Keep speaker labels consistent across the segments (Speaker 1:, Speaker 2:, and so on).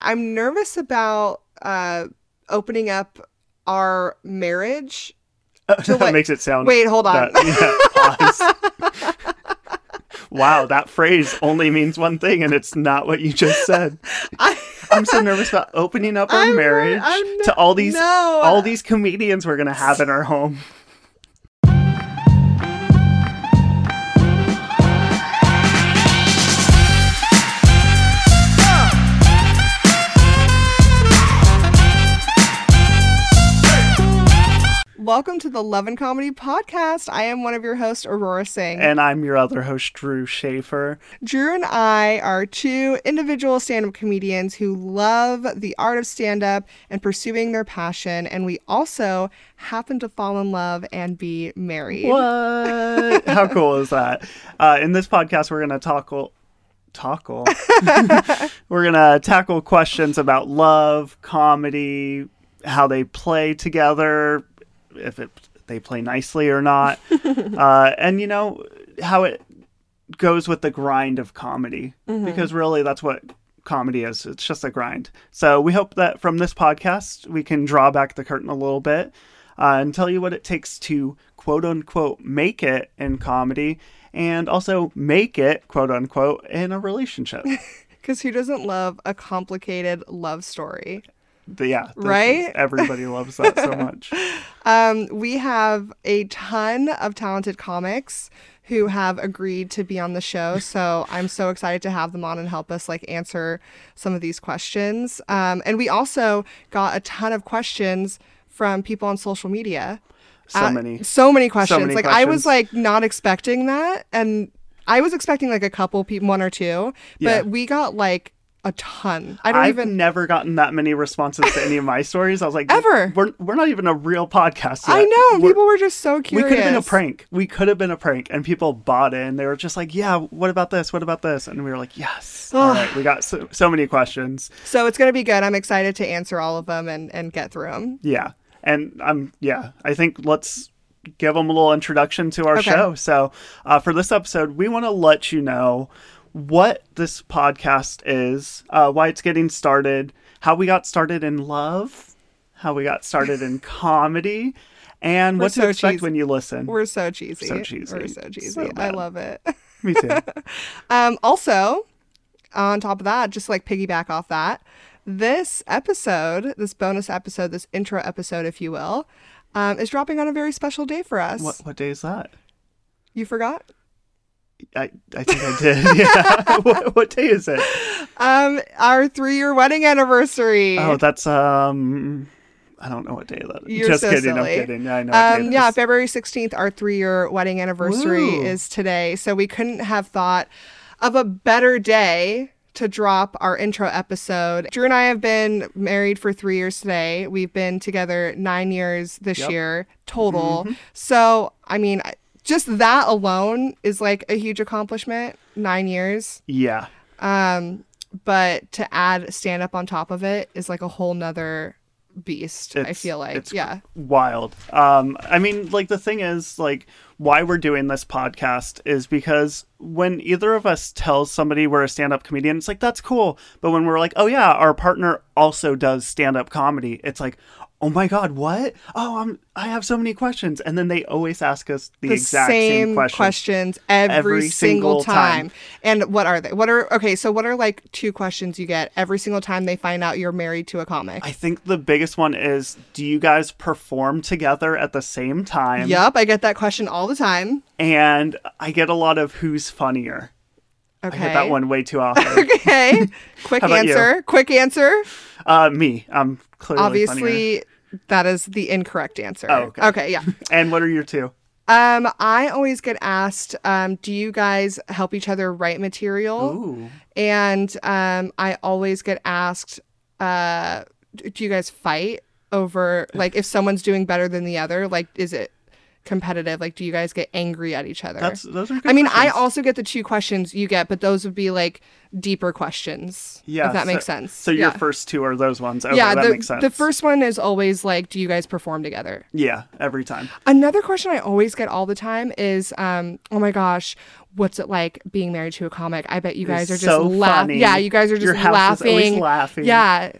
Speaker 1: I'm nervous about uh, opening up our marriage.
Speaker 2: that
Speaker 1: what?
Speaker 2: makes it sound.
Speaker 1: Wait, hold on.
Speaker 2: that- yeah, wow, that phrase only means one thing, and it's not what you just said.
Speaker 1: I,
Speaker 2: I'm so nervous about opening up our
Speaker 1: I'm
Speaker 2: marriage to all these
Speaker 1: no.
Speaker 2: all these comedians we're gonna have in our home.
Speaker 1: Welcome to the Love and Comedy Podcast. I am one of your hosts, Aurora Singh.
Speaker 2: And I'm your other host, Drew Shafer.
Speaker 1: Drew and I are two individual stand up comedians who love the art of stand up and pursuing their passion. And we also happen to fall in love and be married.
Speaker 2: What? How cool is that? Uh, in this podcast, we're gonna tackle tackle. we're gonna tackle questions about love, comedy, how they play together, if it, they play nicely or not, uh, and you know how it goes with the grind of comedy because really that's what comedy is. It's just a grind. So we hope that from this podcast we can draw back the curtain a little bit uh, and tell you what it takes to quote unquote make it in comedy and also make it quote unquote in a relationship.
Speaker 1: Because who doesn't love a complicated love story?
Speaker 2: The- yeah, this is-
Speaker 1: Right?
Speaker 2: everybody loves that so much.
Speaker 1: Um, we have a ton of talented comics who have agreed to be on the show. So I'm so excited to have them on and help us like answer some of these questions. Um, and we also got a ton of questions from people on social media.
Speaker 2: So
Speaker 1: Uh,
Speaker 2: many.
Speaker 1: so many questions.
Speaker 2: many
Speaker 1: like I was like not expecting that, and I was expecting like a couple people, one or two,
Speaker 2: Yeah.
Speaker 1: but we got like a ton. I don't
Speaker 2: I've
Speaker 1: even.
Speaker 2: never gotten that many responses to any of my stories. I was like,
Speaker 1: Ever.
Speaker 2: We're, we're not even a real podcast yet.
Speaker 1: I know
Speaker 2: We're-
Speaker 1: people were just so curious.
Speaker 2: We could have been a prank. We could have been a prank, and people bought in. They were just like, "Yeah, what about this? What about this?" And we were like, "Yes, all right." We got so, so many questions.
Speaker 1: So it's gonna be good. I'm excited to answer all of them and and get through them.
Speaker 2: Yeah, and I'm yeah. I think let's give them a little introduction to our
Speaker 1: Okay.
Speaker 2: show. So uh, for this episode, we want to let you know what this podcast is, uh, why it's getting started, how we got started in love, how we got started in comedy, and
Speaker 1: We're
Speaker 2: what to
Speaker 1: so
Speaker 2: expect
Speaker 1: cheesy.
Speaker 2: when you listen.
Speaker 1: We're so cheesy.
Speaker 2: So cheesy.
Speaker 1: We're so cheesy.
Speaker 2: So
Speaker 1: I love it.
Speaker 2: Me too.
Speaker 1: Um, also, on top of that, just like piggyback off that, this episode, this bonus episode, this intro episode, if you will, um, is dropping on a very special day for us.
Speaker 2: what what day is that?
Speaker 1: You forgot?
Speaker 2: I, I think I did. Yeah. what, what day is it?
Speaker 1: Um, our three-year wedding anniversary.
Speaker 2: Oh, that's um. I don't know what day that is.
Speaker 1: You're
Speaker 2: Just
Speaker 1: so
Speaker 2: kidding.
Speaker 1: silly.
Speaker 2: I'm kidding. Yeah, I know.
Speaker 1: Um, yeah. February 16th, our three year wedding anniversary
Speaker 2: Woo.
Speaker 1: is today. So we couldn't have thought of a better day to drop our intro episode. Drew and I have been married for three years today. We've been together nine years this
Speaker 2: Yep.
Speaker 1: year total.
Speaker 2: Mm-hmm.
Speaker 1: So, I mean, just that alone is like a huge accomplishment. Nine years.
Speaker 2: Yeah.
Speaker 1: Um, but to add stand up on top of it is like a whole nother beast. I feel like,
Speaker 2: it's
Speaker 1: yeah.
Speaker 2: wild. Um, I mean, like the thing is, like, why we're doing this podcast is because when either of us tells somebody we're a stand-up comedian, it's like that's cool. But when we're like, oh yeah, our partner also does stand-up comedy, it's like, oh my god, what? Oh, I'm I have so many questions, and then they always ask us the,
Speaker 1: the
Speaker 2: exact same, question.
Speaker 1: questions every,
Speaker 2: every
Speaker 1: single, time.
Speaker 2: time.
Speaker 1: And what are they? What are okay? So what are like two questions you get every single time they find out you're married to a comic?
Speaker 2: I think the biggest one is, do you guys perform together at the same time?
Speaker 1: yep I get that question all the time.
Speaker 2: And I get a lot of who's funnier.
Speaker 1: Okay.
Speaker 2: I get that one way too often.
Speaker 1: Okay. Quick
Speaker 2: you?
Speaker 1: answer. Quick answer.
Speaker 2: Uh, me, I'm clearly.
Speaker 1: Obviously, that is the incorrect answer.
Speaker 2: Oh, okay.
Speaker 1: Okay. Yeah.
Speaker 2: And what are your two?
Speaker 1: Um, I always get asked, um, do you guys help each other write material?
Speaker 2: Ooh.
Speaker 1: And um, I always get asked, uh, do you guys fight over like if someone's doing better than the other? Like, is it? Competitive? Like, do you guys get angry at each other?
Speaker 2: That's those are.
Speaker 1: I mean, I also get the two questions you get, but those would be like deeper questions.
Speaker 2: yeah,
Speaker 1: if that makes sense.
Speaker 2: So your
Speaker 1: yeah.
Speaker 2: first two are those ones. Okay,
Speaker 1: yeah,
Speaker 2: that
Speaker 1: the,
Speaker 2: makes sense.
Speaker 1: the first one is always like, do you guys perform together?
Speaker 2: Yeah, every time.
Speaker 1: Another question I always get all the time is, um, oh my gosh, what's it like being married to a comic? I bet you guys
Speaker 2: It's
Speaker 1: are just
Speaker 2: so
Speaker 1: laughing. Yeah, you guys are just
Speaker 2: Your house is always
Speaker 1: laughing.
Speaker 2: laughing.
Speaker 1: Yeah,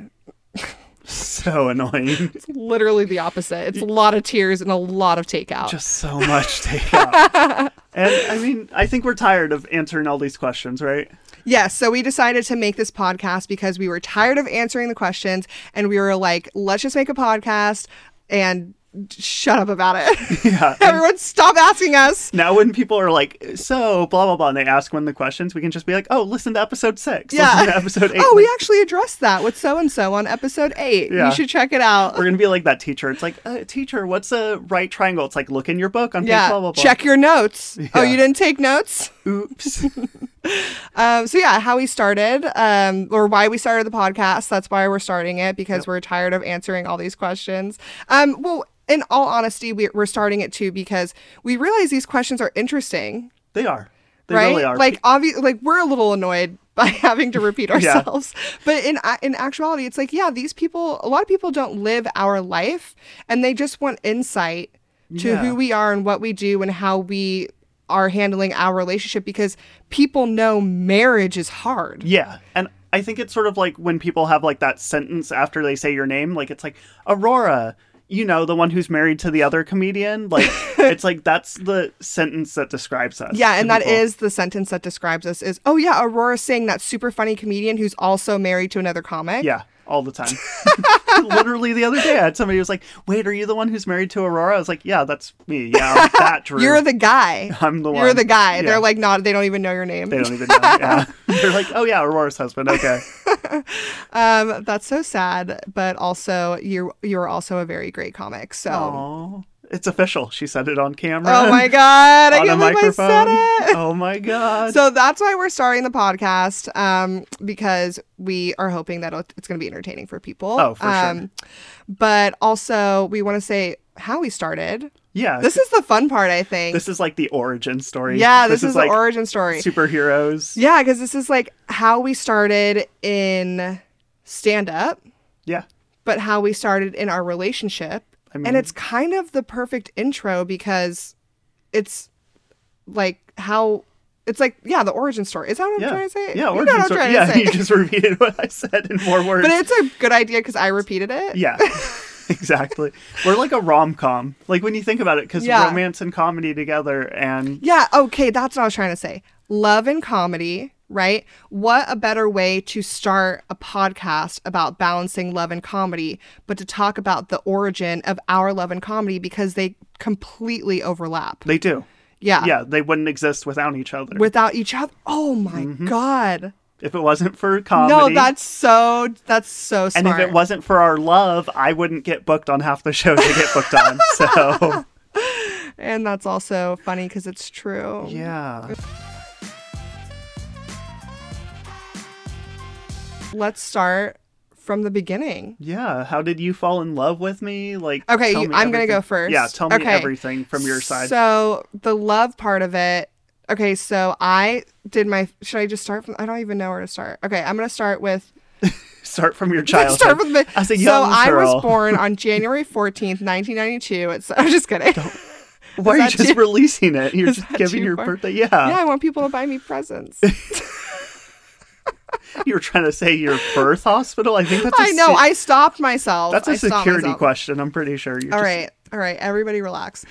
Speaker 2: So annoying.
Speaker 1: It's literally the opposite. It's a lot of tears and a lot of takeout.
Speaker 2: Just so much takeout. and I mean, I think we're tired of answering all these questions, right?
Speaker 1: Yes, so we decided to make this podcast because we were tired of answering the questions and we were like, let's just make a podcast and shut up about it.
Speaker 2: Yeah.
Speaker 1: Everyone stop asking us.
Speaker 2: now when people are like, so blah blah blah, and they ask one of the questions, we can just be like, oh, listen to episode six.
Speaker 1: Yeah.
Speaker 2: Listen to episode eight.
Speaker 1: Oh, we
Speaker 2: Like,
Speaker 1: actually addressed that with so and so on episode eight.
Speaker 2: Yeah.
Speaker 1: You should check it out.
Speaker 2: we're gonna be like that teacher. It's like, uh, teacher, what's a right triangle? It's like, look in your book on page
Speaker 1: yeah,
Speaker 2: blah blah blah.
Speaker 1: check your notes. Oh, you didn't take notes?
Speaker 2: Oops.
Speaker 1: Um, so yeah, how we started, um, or why we started the podcast. That's why we're starting it because
Speaker 2: Yep.
Speaker 1: we're tired of answering all these questions. Um, well, in all honesty, we, we're starting it too because we realize these questions are interesting,
Speaker 2: they are. They
Speaker 1: right?
Speaker 2: really are.
Speaker 1: Like obvious, like we're a little annoyed by having to repeat ourselves, but in in actuality, it's like yeah, these people, a lot of people don't live our life, and they just want insight to
Speaker 2: Yeah.
Speaker 1: who we are and what we do and how we are handling our relationship because people know marriage is hard.
Speaker 2: Yeah. And I think it's sort of like when people have like that sentence after they say your name, like it's like Aurora, you know, the one who's married to the other comedian. Like it's like that's the sentence that describes us.
Speaker 1: Yeah, and that
Speaker 2: people.
Speaker 1: is the sentence that describes us is, oh yeah, Aurora Singh that super funny comedian who's also married to another comic.
Speaker 2: Yeah, all the time. Literally the other day I had somebody who was like, Wait, are you the one who's married to Aurora? I was like, Yeah, that's me. Yeah, I'm that Drew.
Speaker 1: You're the guy.
Speaker 2: I'm the one.
Speaker 1: You're the guy.
Speaker 2: Yeah.
Speaker 1: They're like not they don't even know your name.
Speaker 2: they don't even know. Yeah. They're like, Oh yeah, Aurora's husband. Okay.
Speaker 1: Um that's so sad, but also you you're also a very great comic. So
Speaker 2: Oh. It's official. She said it on camera.
Speaker 1: Oh my god, I can't believe I
Speaker 2: microphone.
Speaker 1: said it.
Speaker 2: Oh my god.
Speaker 1: So that's why we're starting the podcast, um, because we are hoping that it's going to be entertaining for people.
Speaker 2: Oh, for sure.
Speaker 1: um, But also, we want to say how we started.
Speaker 2: yeah.
Speaker 1: This is the fun part, I think.
Speaker 2: This is like the origin story.
Speaker 1: yeah, this, is,
Speaker 2: like
Speaker 1: the origin story.
Speaker 2: superheroes.
Speaker 1: Yeah, because this is like how we started in stand up,
Speaker 2: Yeah.
Speaker 1: but how we started in our relationship.
Speaker 2: I mean,
Speaker 1: and it's kind of the perfect intro because it's like how it's like yeah the origin story is that what I'm trying to say
Speaker 2: yeah,
Speaker 1: you
Speaker 2: origin
Speaker 1: know what I'm
Speaker 2: story.
Speaker 1: trying
Speaker 2: yeah.
Speaker 1: to say
Speaker 2: You just repeated what I said in more words.
Speaker 1: but it's a good idea because I repeated it
Speaker 2: yeah, exactly. We're like a rom com. Like when you think about it, because
Speaker 1: Yeah.
Speaker 2: romance and comedy together, and
Speaker 1: yeah okay that's what I was trying to say love and comedy right what a better way to start a podcast about balancing love and comedy but to talk about the origin of our love and comedy because they completely overlap
Speaker 2: they do.
Speaker 1: yeah
Speaker 2: Yeah, they wouldn't exist without each other.
Speaker 1: without each other oh my mm-hmm. god
Speaker 2: if it wasn't for comedy.
Speaker 1: No, that's so that's so smart.
Speaker 2: and if it wasn't for our love, I wouldn't get booked on half the shows I get booked on. So
Speaker 1: and that's also funny because it's true.
Speaker 2: yeah.
Speaker 1: Let's start from the beginning.
Speaker 2: Yeah. How did you fall in love with me? Like,
Speaker 1: Okay, you-
Speaker 2: me
Speaker 1: I'm gonna go first.
Speaker 2: Yeah, tell me
Speaker 1: Okay.
Speaker 2: everything from your side.
Speaker 1: So the love part of it. Okay, so I did my. Should I just start from? I don't even know where to start. Okay, I'm gonna start with.
Speaker 2: Start from your childhood.
Speaker 1: Start with the,
Speaker 2: As a young
Speaker 1: so
Speaker 2: young
Speaker 1: I was born on January 14th, 1992. It's. I'm just kidding.
Speaker 2: Why are you just
Speaker 1: too-
Speaker 2: releasing it? You're just giving your
Speaker 1: far?
Speaker 2: birthday. Yeah.
Speaker 1: yeah, I want people to buy me presents.
Speaker 2: You were trying to say your birth hospital? I think that's a
Speaker 1: I know.
Speaker 2: se-
Speaker 1: I stopped myself.
Speaker 2: that's a
Speaker 1: I
Speaker 2: security question, I'm pretty sure. You
Speaker 1: All
Speaker 2: just,
Speaker 1: right, all right, everybody relax.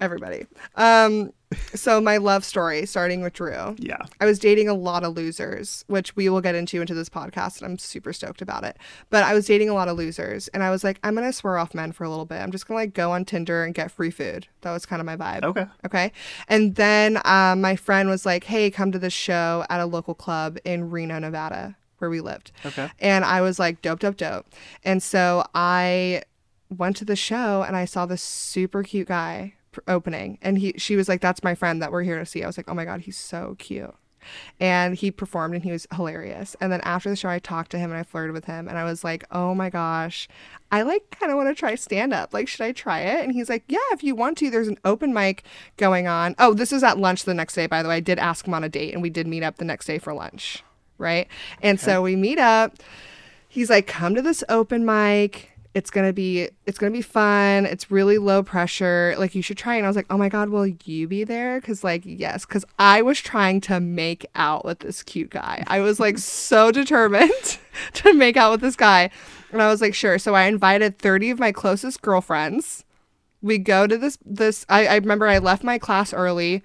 Speaker 1: Everybody. Um, so my love story, starting with Drew.
Speaker 2: Yeah.
Speaker 1: I was dating a lot of losers, which we will get into into this podcast, and I'm super stoked about it. But I was dating a lot of losers, and I was like, I'm gonna swear off men for a little bit. I'm just gonna like go on Tinder and get free food. That was kind of my vibe.
Speaker 2: Okay.
Speaker 1: Okay. And then um, my friend was like, Hey, come to this show at a local club in Reno, Nevada, where we lived.
Speaker 2: Okay.
Speaker 1: And I was like, dope, dope, dope. And so I went to the show and I saw this super cute guy opening. And he, she was like, that's my friend that we're here to see. I was like, oh my God, he's so cute. and he performed and he was hilarious. And then after the show, I talked to him and I flirted with him, and I was like, "Oh my gosh, I like kind of want to try stand up. Like, should I try it?" And he's like, "Yeah, if you want to. There's an open mic going on. Oh, this is at lunch the next day, by the way. I did ask him on a date, and we did meet up the next day for lunch, right? And so we meet up. He's like, "Come to this open mic." It's gonna be it's gonna be fun. It's really low pressure. Like you should try and i was like oh my god will you be there? Because like yes. Because i was trying to make out with this cute guy. I was like so determined to make out with this guy. And i was like sure. So i invited 30 of my closest girlfriends. We go to this this i, I remember i left my class early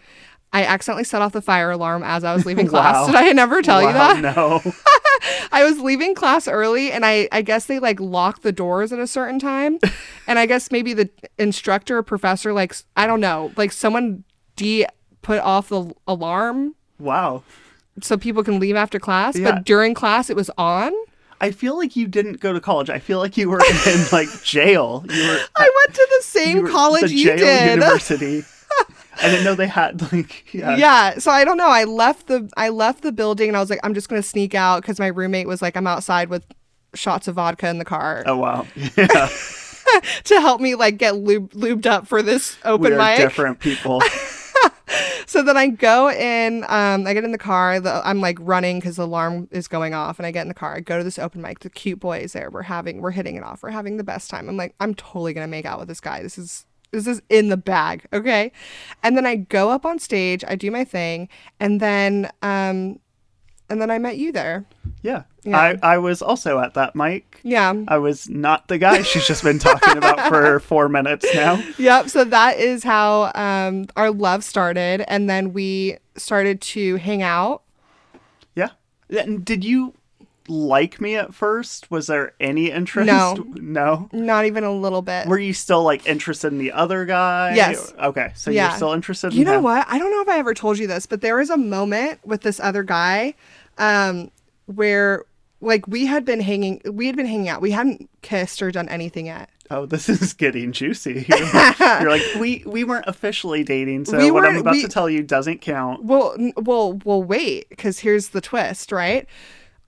Speaker 1: I accidentally set off the fire alarm as I was leaving class.
Speaker 2: Wow.
Speaker 1: Did I never tell you that?
Speaker 2: No.
Speaker 1: I was leaving class early and I, I guess they like lock the doors at a certain time. and I guess maybe the instructor or professor, like, I don't know, like someone de put off the alarm
Speaker 2: Wow.
Speaker 1: so people can leave after class.
Speaker 2: Yeah.
Speaker 1: But during class, it was on.
Speaker 2: I feel like you didn't go to college. I feel like you were in like jail. You were
Speaker 1: I went to the
Speaker 2: you
Speaker 1: same
Speaker 2: were
Speaker 1: college
Speaker 2: the
Speaker 1: you
Speaker 2: jail
Speaker 1: did.
Speaker 2: university. I didn't know they had like yeah.
Speaker 1: yeah so i don't know i left the i left the building and i was like i'm just gonna sneak out because my roommate was like i'm outside with shots of vodka in the car
Speaker 2: Oh wow. Yeah.
Speaker 1: to help me like get lube, lubed up for this
Speaker 2: we
Speaker 1: open
Speaker 2: are
Speaker 1: mic
Speaker 2: different people.
Speaker 1: So then I go in, um, I get in the car. The, I'm like running because the alarm is going off, and I get in the car. I go to this open mic. The cute boy is there. We're having, we're hitting it off. We're having the best time. I'm like, I'm totally gonna make out with this guy. This is, this is in the bag, okay? And then I go up on stage. I do my thing, and then, um, and then I met you there.
Speaker 2: Yeah.
Speaker 1: Yeah.
Speaker 2: I, I was also at that mic.
Speaker 1: Yeah.
Speaker 2: I was not the guy she's just been talking about for four minutes now.
Speaker 1: Yep. So that is how um, our love started, and then we started to hang out.
Speaker 2: Yeah. Did you like me at first? Was there any interest?
Speaker 1: No.
Speaker 2: No.
Speaker 1: Not even a little bit.
Speaker 2: Were you still like interested in the other guy?
Speaker 1: Yes.
Speaker 2: Okay. So
Speaker 1: Yeah.
Speaker 2: you're still interested
Speaker 1: You know
Speaker 2: him?
Speaker 1: what? I don't know if I ever told you this, but there was a moment with this other guy um, where like we had been hanging we had been hanging out. We hadn't kissed or done anything yet.
Speaker 2: Oh, this is getting juicy. You're, you're like, we we weren't officially dating, so
Speaker 1: We
Speaker 2: what I'm about
Speaker 1: we-
Speaker 2: to tell you doesn't count.
Speaker 1: Well, well, well wait, cuz here's the twist, right?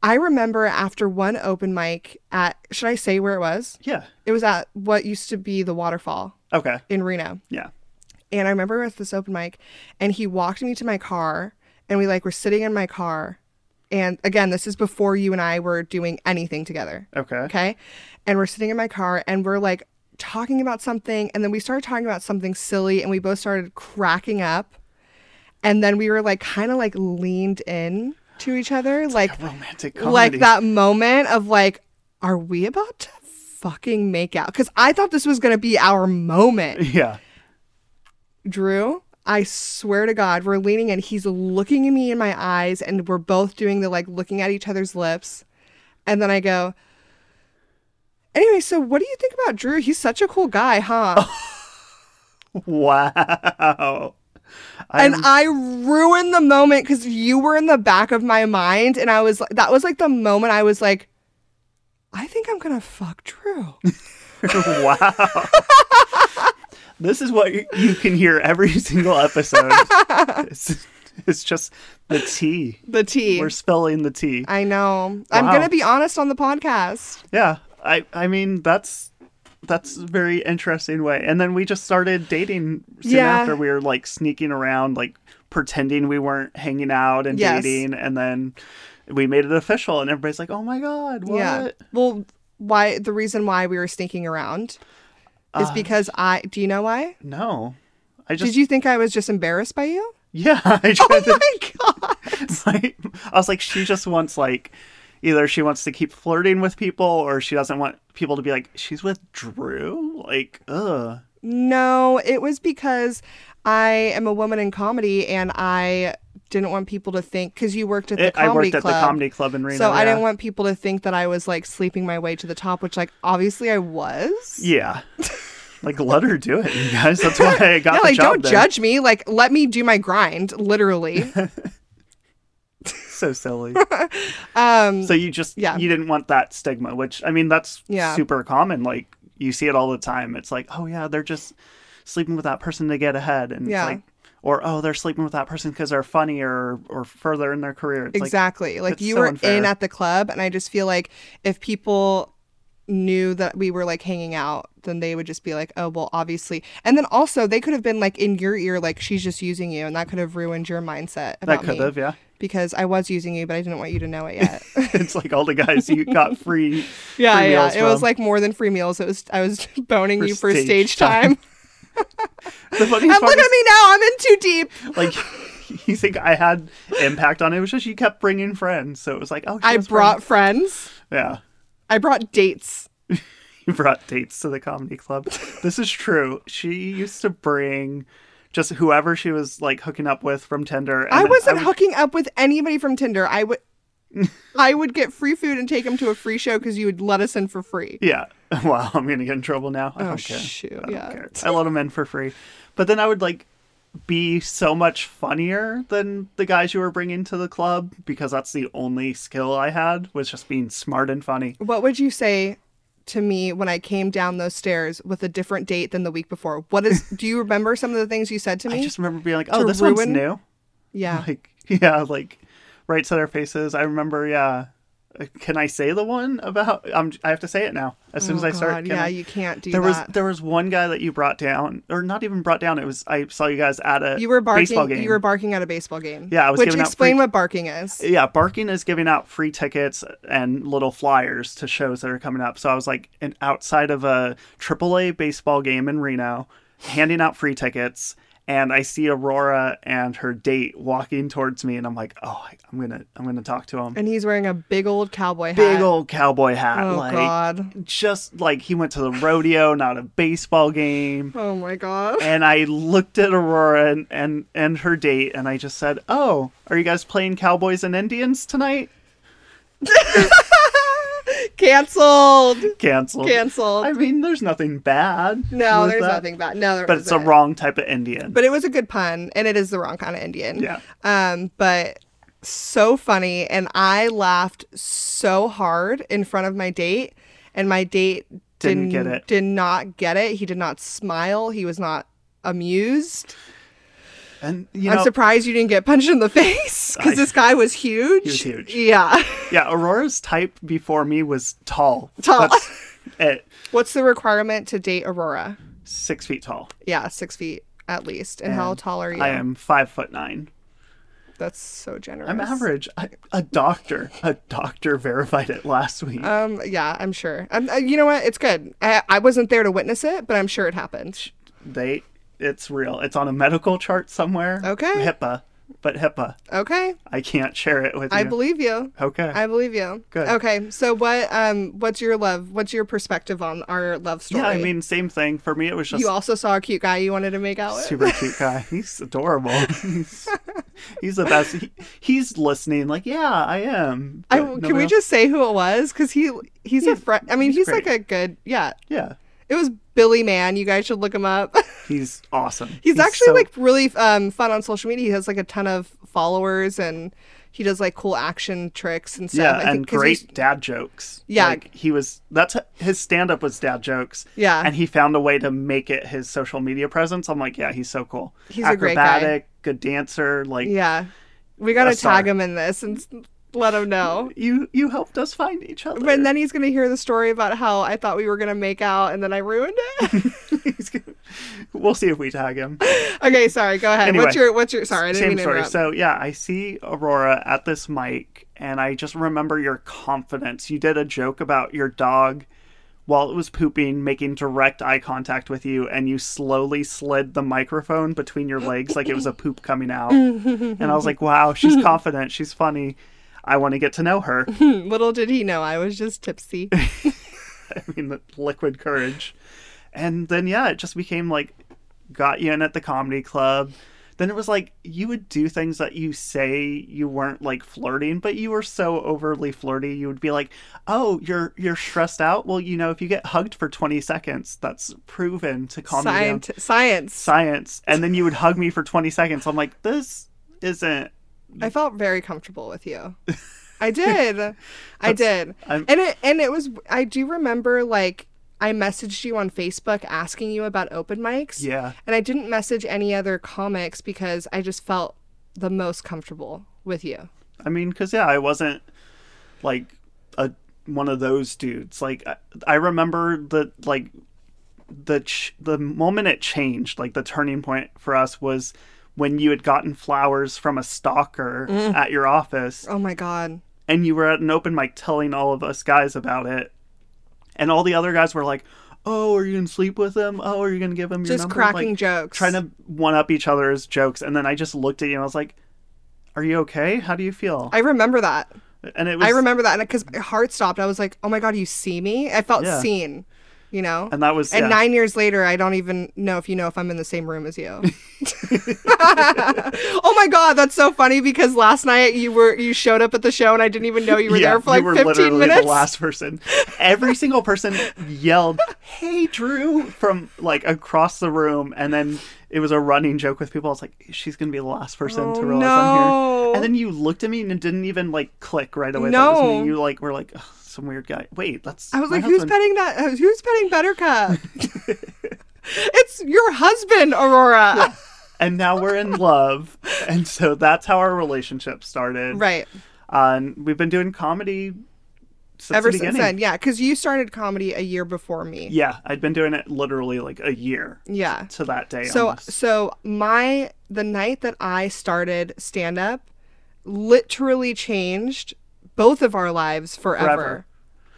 Speaker 1: I remember after one open mic at should I say where it was?
Speaker 2: Yeah.
Speaker 1: It was at what used to be the waterfall
Speaker 2: Okay.
Speaker 1: in Reno.
Speaker 2: Yeah.
Speaker 1: And I remember at this open mic, and he walked me to my car, and we like were sitting in my car. And again, this is before you and I were doing anything together.
Speaker 2: Okay.
Speaker 1: Okay. And we're sitting in my car, and we're like talking about something, and then we started talking about something silly, and we both started cracking up. And then we were like kind of like leaned in to each other, like
Speaker 2: Romantic comedy.
Speaker 1: like that moment of like, are we about to fucking make out? Because I thought this was gonna be our moment.
Speaker 2: Yeah.
Speaker 1: Drew, I swear to God, we're leaning in. He's looking at me in my eyes, and we're both doing the like looking at each other's lips. And then I go, anyway, so what do you think about Drew? He's such a cool guy, huh?
Speaker 2: Wow.
Speaker 1: And
Speaker 2: I'm-
Speaker 1: I ruined the moment because you were in the back of my mind. And I was like, that was like the moment I was like, I think I'm going to fuck Drew.
Speaker 2: wow. this is what you, you can hear every single episode. it's, it's just the tea.
Speaker 1: the tea.
Speaker 2: We're spilling the tea.
Speaker 1: I know. I'm going to be honest on the podcast.
Speaker 2: Yeah. I I mean that's that's a very interesting way. And then we just started dating soon
Speaker 1: Yeah.
Speaker 2: after we were like sneaking around, like pretending we weren't hanging out and
Speaker 1: Yes.
Speaker 2: dating, and then we made it official, and everybody's like, "Oh my god, what?"
Speaker 1: Yeah. Well, why the reason why we were sneaking around is
Speaker 2: Uh,
Speaker 1: because I do you know why?
Speaker 2: No, I just
Speaker 1: Did you think I was just embarrassed by you?
Speaker 2: yeah. I
Speaker 1: Oh
Speaker 2: to,
Speaker 1: my god.
Speaker 2: like, I was like, she just wants like. Either she wants to keep flirting with people, or she doesn't want people to be like, "She's with Drew." Like, ugh.
Speaker 1: No, it was because I am a woman in comedy and I didn't want people to think because you worked at the
Speaker 2: It- I
Speaker 1: comedy
Speaker 2: worked at the comedy club in Reno.
Speaker 1: so I didn't want people to think that I was like sleeping my way to the top, which like obviously I was.
Speaker 2: Yeah. Like let her do it, you guys. That's why I got
Speaker 1: Yeah,
Speaker 2: the
Speaker 1: like
Speaker 2: job
Speaker 1: don't
Speaker 2: there.
Speaker 1: judge me. Like let me do my grind, literally.
Speaker 2: So silly.
Speaker 1: um
Speaker 2: so you just
Speaker 1: Yeah.
Speaker 2: you didn't want that stigma, which I mean that's
Speaker 1: Yeah.
Speaker 2: super common. Like you see it all the time. It's like, oh yeah, they're just sleeping with that person to get ahead, and
Speaker 1: Yeah.
Speaker 2: it's like, or oh they're sleeping with that person because they're funnier or or further in their career. It's
Speaker 1: exactly. Like,
Speaker 2: it's
Speaker 1: you
Speaker 2: so
Speaker 1: were
Speaker 2: unfair.
Speaker 1: in at the club, and I just feel like if people knew that we were like hanging out, then they would just be like, oh, well, obviously. And then also, they could have been like in your ear, like she's just using you, and that could have ruined your mindset
Speaker 2: that could
Speaker 1: me.
Speaker 2: have yeah.
Speaker 1: Because I was using you, but I didn't want you to know it yet.
Speaker 2: it's like all the guys you got free.
Speaker 1: yeah,
Speaker 2: free
Speaker 1: yeah.
Speaker 2: meals
Speaker 1: It was like more than free meals. It was I was boning
Speaker 2: For
Speaker 1: you for
Speaker 2: stage
Speaker 1: stage
Speaker 2: time.
Speaker 1: time.
Speaker 2: the funniest
Speaker 1: and
Speaker 2: part
Speaker 1: look
Speaker 2: is,
Speaker 1: at me now. I'm in too deep.
Speaker 2: like you think I had impact on it. It was just you kept bringing friends, so it was like oh
Speaker 1: I brought friends.
Speaker 2: friends. yeah.
Speaker 1: I brought dates.
Speaker 2: You brought dates to the comedy club. This is true. She used to bring just whoever she was like hooking up with from Tinder. and
Speaker 1: I wasn't
Speaker 2: would-
Speaker 1: hooking up with anybody from Tinder. I would I would get free food and take them to a free show because you would let us in for free.
Speaker 2: Yeah. Wow, I'm gonna get in trouble now. I
Speaker 1: Oh,
Speaker 2: don't care.
Speaker 1: shoot,
Speaker 2: I don't
Speaker 1: yeah.
Speaker 2: care. I let them in for free. But then I would like be so much funnier than the guys you were bringing to the club because that's the only skill I had was just being smart and funny.
Speaker 1: What would you say to me when I came down those stairs with a different date than the week before? What is do you remember some of the things you said to me?
Speaker 2: I just remember being like, "Oh, this one's
Speaker 1: ruin-
Speaker 2: new."
Speaker 1: yeah.
Speaker 2: Like, yeah, like right to our faces. I remember, yeah. Can I say the one about? Um, I have to say it now. As soon as
Speaker 1: Oh,
Speaker 2: I start,
Speaker 1: yeah,
Speaker 2: I?
Speaker 1: you can't do
Speaker 2: there was
Speaker 1: that.
Speaker 2: there was one guy that you brought down, or not even brought down. It was I saw you guys at a
Speaker 1: you were
Speaker 2: baseball
Speaker 1: barking
Speaker 2: game.
Speaker 1: you were barking at a baseball game.
Speaker 2: Yeah, I was
Speaker 1: Which
Speaker 2: giving out
Speaker 1: explain
Speaker 2: free-
Speaker 1: what barking is.
Speaker 2: yeah, Barking is giving out free tickets and little flyers to shows that are coming up. So I was like in, outside of a AAA baseball game in Reno, handing out free tickets, and I see Aurora and her date walking towards me, and I'm like, oh, I'm gonna, I'm gonna talk to him.
Speaker 1: And he's wearing a big old cowboy hat.
Speaker 2: Big old cowboy hat,
Speaker 1: Oh
Speaker 2: like
Speaker 1: god.
Speaker 2: just like he went to the rodeo, not a baseball game.
Speaker 1: Oh my god.
Speaker 2: And I looked at Aurora and, and, and her date, and I just said, "Oh, are you guys playing Cowboys and Indians tonight?"
Speaker 1: Cancelled.
Speaker 2: Canceled.
Speaker 1: Cancelled.
Speaker 2: I mean, there's nothing bad.
Speaker 1: no, there's
Speaker 2: that,
Speaker 1: nothing bad. No,
Speaker 2: But it's the
Speaker 1: isn't.
Speaker 2: wrong type of Indian.
Speaker 1: But it was a good pun, and it is the wrong kind of Indian.
Speaker 2: Yeah.
Speaker 1: Um, but so funny, and I laughed so hard in front of my date, and my date
Speaker 2: Didn't
Speaker 1: didn't
Speaker 2: get it.
Speaker 1: Did not get it. He did not smile. He was not amused.
Speaker 2: And you
Speaker 1: I'm surprised you didn't get punched in the face because this guy was huge.
Speaker 2: He was huge.
Speaker 1: Yeah.
Speaker 2: yeah, Aurora's type before me was tall.
Speaker 1: Tall. What's the requirement to date Aurora?
Speaker 2: Six feet tall.
Speaker 1: Yeah, six feet at least. And, how tall are you?
Speaker 2: I am five foot nine.
Speaker 1: That's so generous.
Speaker 2: I'm average. I, a doctor, a doctor verified it last week.
Speaker 1: Um, yeah, I'm sure. Um, uh, you know what? It's good. I, I wasn't there to witness it, but I'm sure it happened.
Speaker 2: they, it's real. It's on a medical chart somewhere.
Speaker 1: Okay.
Speaker 2: HIPAA, but HIPAA.
Speaker 1: Okay,
Speaker 2: I can't share it with you.
Speaker 1: I believe you.
Speaker 2: Okay.
Speaker 1: I believe you.
Speaker 2: Good.
Speaker 1: Okay, so what? Um, what's your love? What's your perspective on our love story?
Speaker 2: yeah, I mean, same thing for me. It was just
Speaker 1: you also saw a cute guy you wanted to make out with.
Speaker 2: super cute guy. He's adorable. He's, he's the best. He, he's listening. Like, yeah, I am.
Speaker 1: I, can we
Speaker 2: else-
Speaker 1: just say who it was? Because he he's a friend. I mean,
Speaker 2: he's
Speaker 1: he's, like a good. Yeah,
Speaker 2: Yeah,
Speaker 1: it was Billy Man. You guys should look him up.
Speaker 2: he's awesome.
Speaker 1: he's, actually
Speaker 2: so-
Speaker 1: like really um, fun on social media. He has like a ton of followers and he does like cool action tricks and stuff.
Speaker 2: yeah,
Speaker 1: I
Speaker 2: and
Speaker 1: 'cause he's-
Speaker 2: great dad jokes.
Speaker 1: Yeah.
Speaker 2: like, he was. That's his stand up was dad jokes.
Speaker 1: Yeah.
Speaker 2: and he found a way to make it his social media presence. I'm like, yeah, he's so cool.
Speaker 1: He's a great guy.
Speaker 2: Acrobatic, good dancer. Like,
Speaker 1: Yeah, we gotta tag him in this and let him know.
Speaker 2: you you helped us find each other.
Speaker 1: But then he's gonna hear the story about how I thought we were gonna make out and then I ruined it.
Speaker 2: Gonna- we'll see if we tag him.
Speaker 1: okay, sorry. Go ahead.
Speaker 2: Anyway,
Speaker 1: what's your what's your sorry? I didn't
Speaker 2: Same
Speaker 1: mean to
Speaker 2: story.
Speaker 1: interrupt.
Speaker 2: So yeah, I see Aurora at this mic, and I just remember your confidence. You did a joke about your dog while it was pooping, making direct eye contact with you, and you slowly slid the microphone between your legs like it was a poop coming out. and I was like, wow, she's confident. She's funny. I want to get to know her.
Speaker 1: Little did he know I was just tipsy.
Speaker 2: I mean, the liquid courage. And then, yeah, it just became like, got you in at the comedy club. Then it was like, you would do things that you say you weren't like flirting, but you were so overly flirty. You would be like, oh, you're you're stressed out. Well, you know, if you get hugged for 20 seconds, that's proven to calm you down.
Speaker 1: Science.
Speaker 2: Science. And then you would hug me for 20 seconds. I'm like, this isn't.
Speaker 1: I felt very comfortable with you. I did. I did.
Speaker 2: I'm-
Speaker 1: and it and it was I do remember like I messaged you on Facebook asking you about open mics.
Speaker 2: Yeah.
Speaker 1: And I didn't message any other comics because I just felt the most comfortable with you.
Speaker 2: I mean, because yeah, I wasn't like a one of those dudes. Like I, I remember the like the ch- the moment it changed, like the turning point for us was when you had gotten flowers from a stalker mm. at your office,
Speaker 1: Oh my god.
Speaker 2: and you were at an open mic telling all of us guys about it, and all the other guys were like, "Oh, are you gonna sleep with him? Oh, are you gonna give him your
Speaker 1: Just
Speaker 2: number?"
Speaker 1: cracking
Speaker 2: Like,
Speaker 1: jokes.
Speaker 2: trying to one up each other's jokes, and then I just looked at you and I was like, "Are you okay? How do you feel?"
Speaker 1: I remember that.
Speaker 2: and it was
Speaker 1: I remember that, and because my heart stopped, I was like, "Oh my god, you see me?" I felt
Speaker 2: Yeah.
Speaker 1: seen, you know.
Speaker 2: and that was
Speaker 1: And
Speaker 2: yeah.
Speaker 1: nine years later, I don't even know if you know if I'm in the same room as you. oh my god, that's so funny because last night you were you showed up at the show and I didn't even know you were there for like
Speaker 2: you were
Speaker 1: 15
Speaker 2: literally
Speaker 1: minutes.
Speaker 2: the last person. Every single person yelled, "Hey, Drew!" from like across the room, and then it was a running joke with people. I was like, "She's gonna be the last person to
Speaker 1: Oh,
Speaker 2: realize I'm here." And then you looked at me and it didn't even like click right away. That was
Speaker 1: No.
Speaker 2: me. You like were like, "Ugh, "Some weird guy." Wait, that's
Speaker 1: I was like, "Who's petting that? Who's petting Buttercup?" it's your husband, Aurora. Yeah.
Speaker 2: And now we're in love, and so that's how our relationship started.
Speaker 1: Right.
Speaker 2: Uh, and we've been doing comedy since
Speaker 1: Ever
Speaker 2: the
Speaker 1: since then, yeah, because you started comedy a year before me.
Speaker 2: Yeah, I'd been doing it literally like a year
Speaker 1: Yeah.
Speaker 2: to that day.
Speaker 1: So
Speaker 2: almost.
Speaker 1: so my the night that I started stand up literally changed both of our lives forever.
Speaker 2: Forever.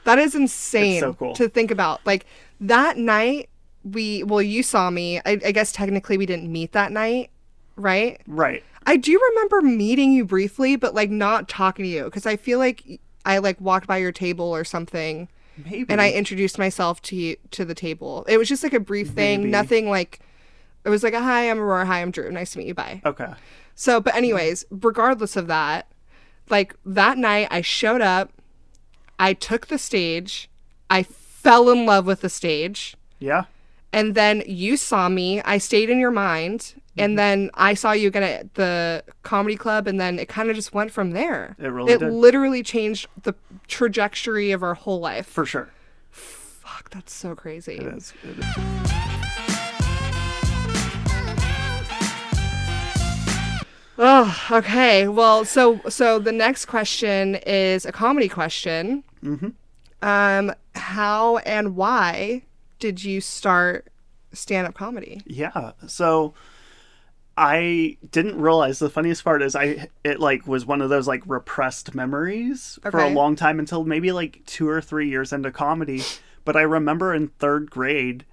Speaker 1: That is insane
Speaker 2: so cool.
Speaker 1: to think about. Like that night we well you saw me. I, I guess technically we didn't meet that night, right?
Speaker 2: right.
Speaker 1: I do remember meeting you briefly, but like not talking to you because I feel like I like walked by your table or something
Speaker 2: Maybe.
Speaker 1: and I introduced myself to you to the table. It was just like a brief thing,
Speaker 2: Maybe.
Speaker 1: nothing like it was like hi, I'm Aurora, hi, I'm Drew, nice to meet you, bye.
Speaker 2: Okay.
Speaker 1: So, but anyways, regardless of that, like that night I showed up, I took the stage, I fell in love with the stage,
Speaker 2: Yeah.
Speaker 1: and then you saw me, I stayed in your mind,
Speaker 2: Mm-hmm.
Speaker 1: and then I saw you again at the comedy club, and then it kind of just went from there.
Speaker 2: It really
Speaker 1: it
Speaker 2: did.
Speaker 1: literally changed the trajectory of our whole life.
Speaker 2: For sure.
Speaker 1: Fuck, that's so crazy.
Speaker 2: It is. It is.
Speaker 1: Oh, okay. Well, so so the next question is a comedy question. Mm-hmm. Um, how and why did you start stand-up comedy?
Speaker 2: Yeah. So I didn't realize the funniest part is I it like was one of those like repressed memories for a long time until maybe like 2 or 3 years into comedy, but I remember in 3rd grade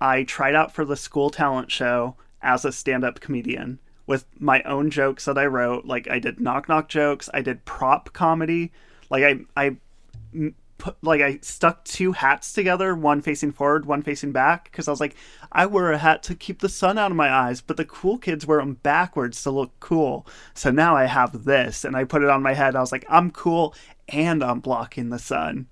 Speaker 2: I tried out for the school talent show as a stand-up comedian with my own jokes that I wrote. Like I did knock knock jokes, I did prop comedy. Like I I put like I stuck two hats together, one facing forward, one facing back, because I was like, I wear a hat to keep the sun out of my eyes, but the cool kids wear them backwards to look cool. So now I have this, and I put it on my head. I was like, I'm cool, and I'm blocking the sun.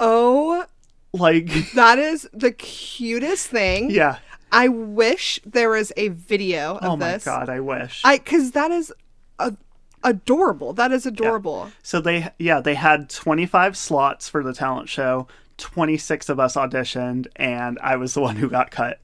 Speaker 1: Oh,
Speaker 2: Like,
Speaker 1: that is the cutest thing.
Speaker 2: yeah.
Speaker 1: I wish there was a video of
Speaker 2: Oh my
Speaker 1: this.
Speaker 2: god, I wish.
Speaker 1: I cuz that is a, adorable. That is adorable.
Speaker 2: So they yeah, they had 25 slots for the talent show. 26 of us auditioned and I was the one who got cut.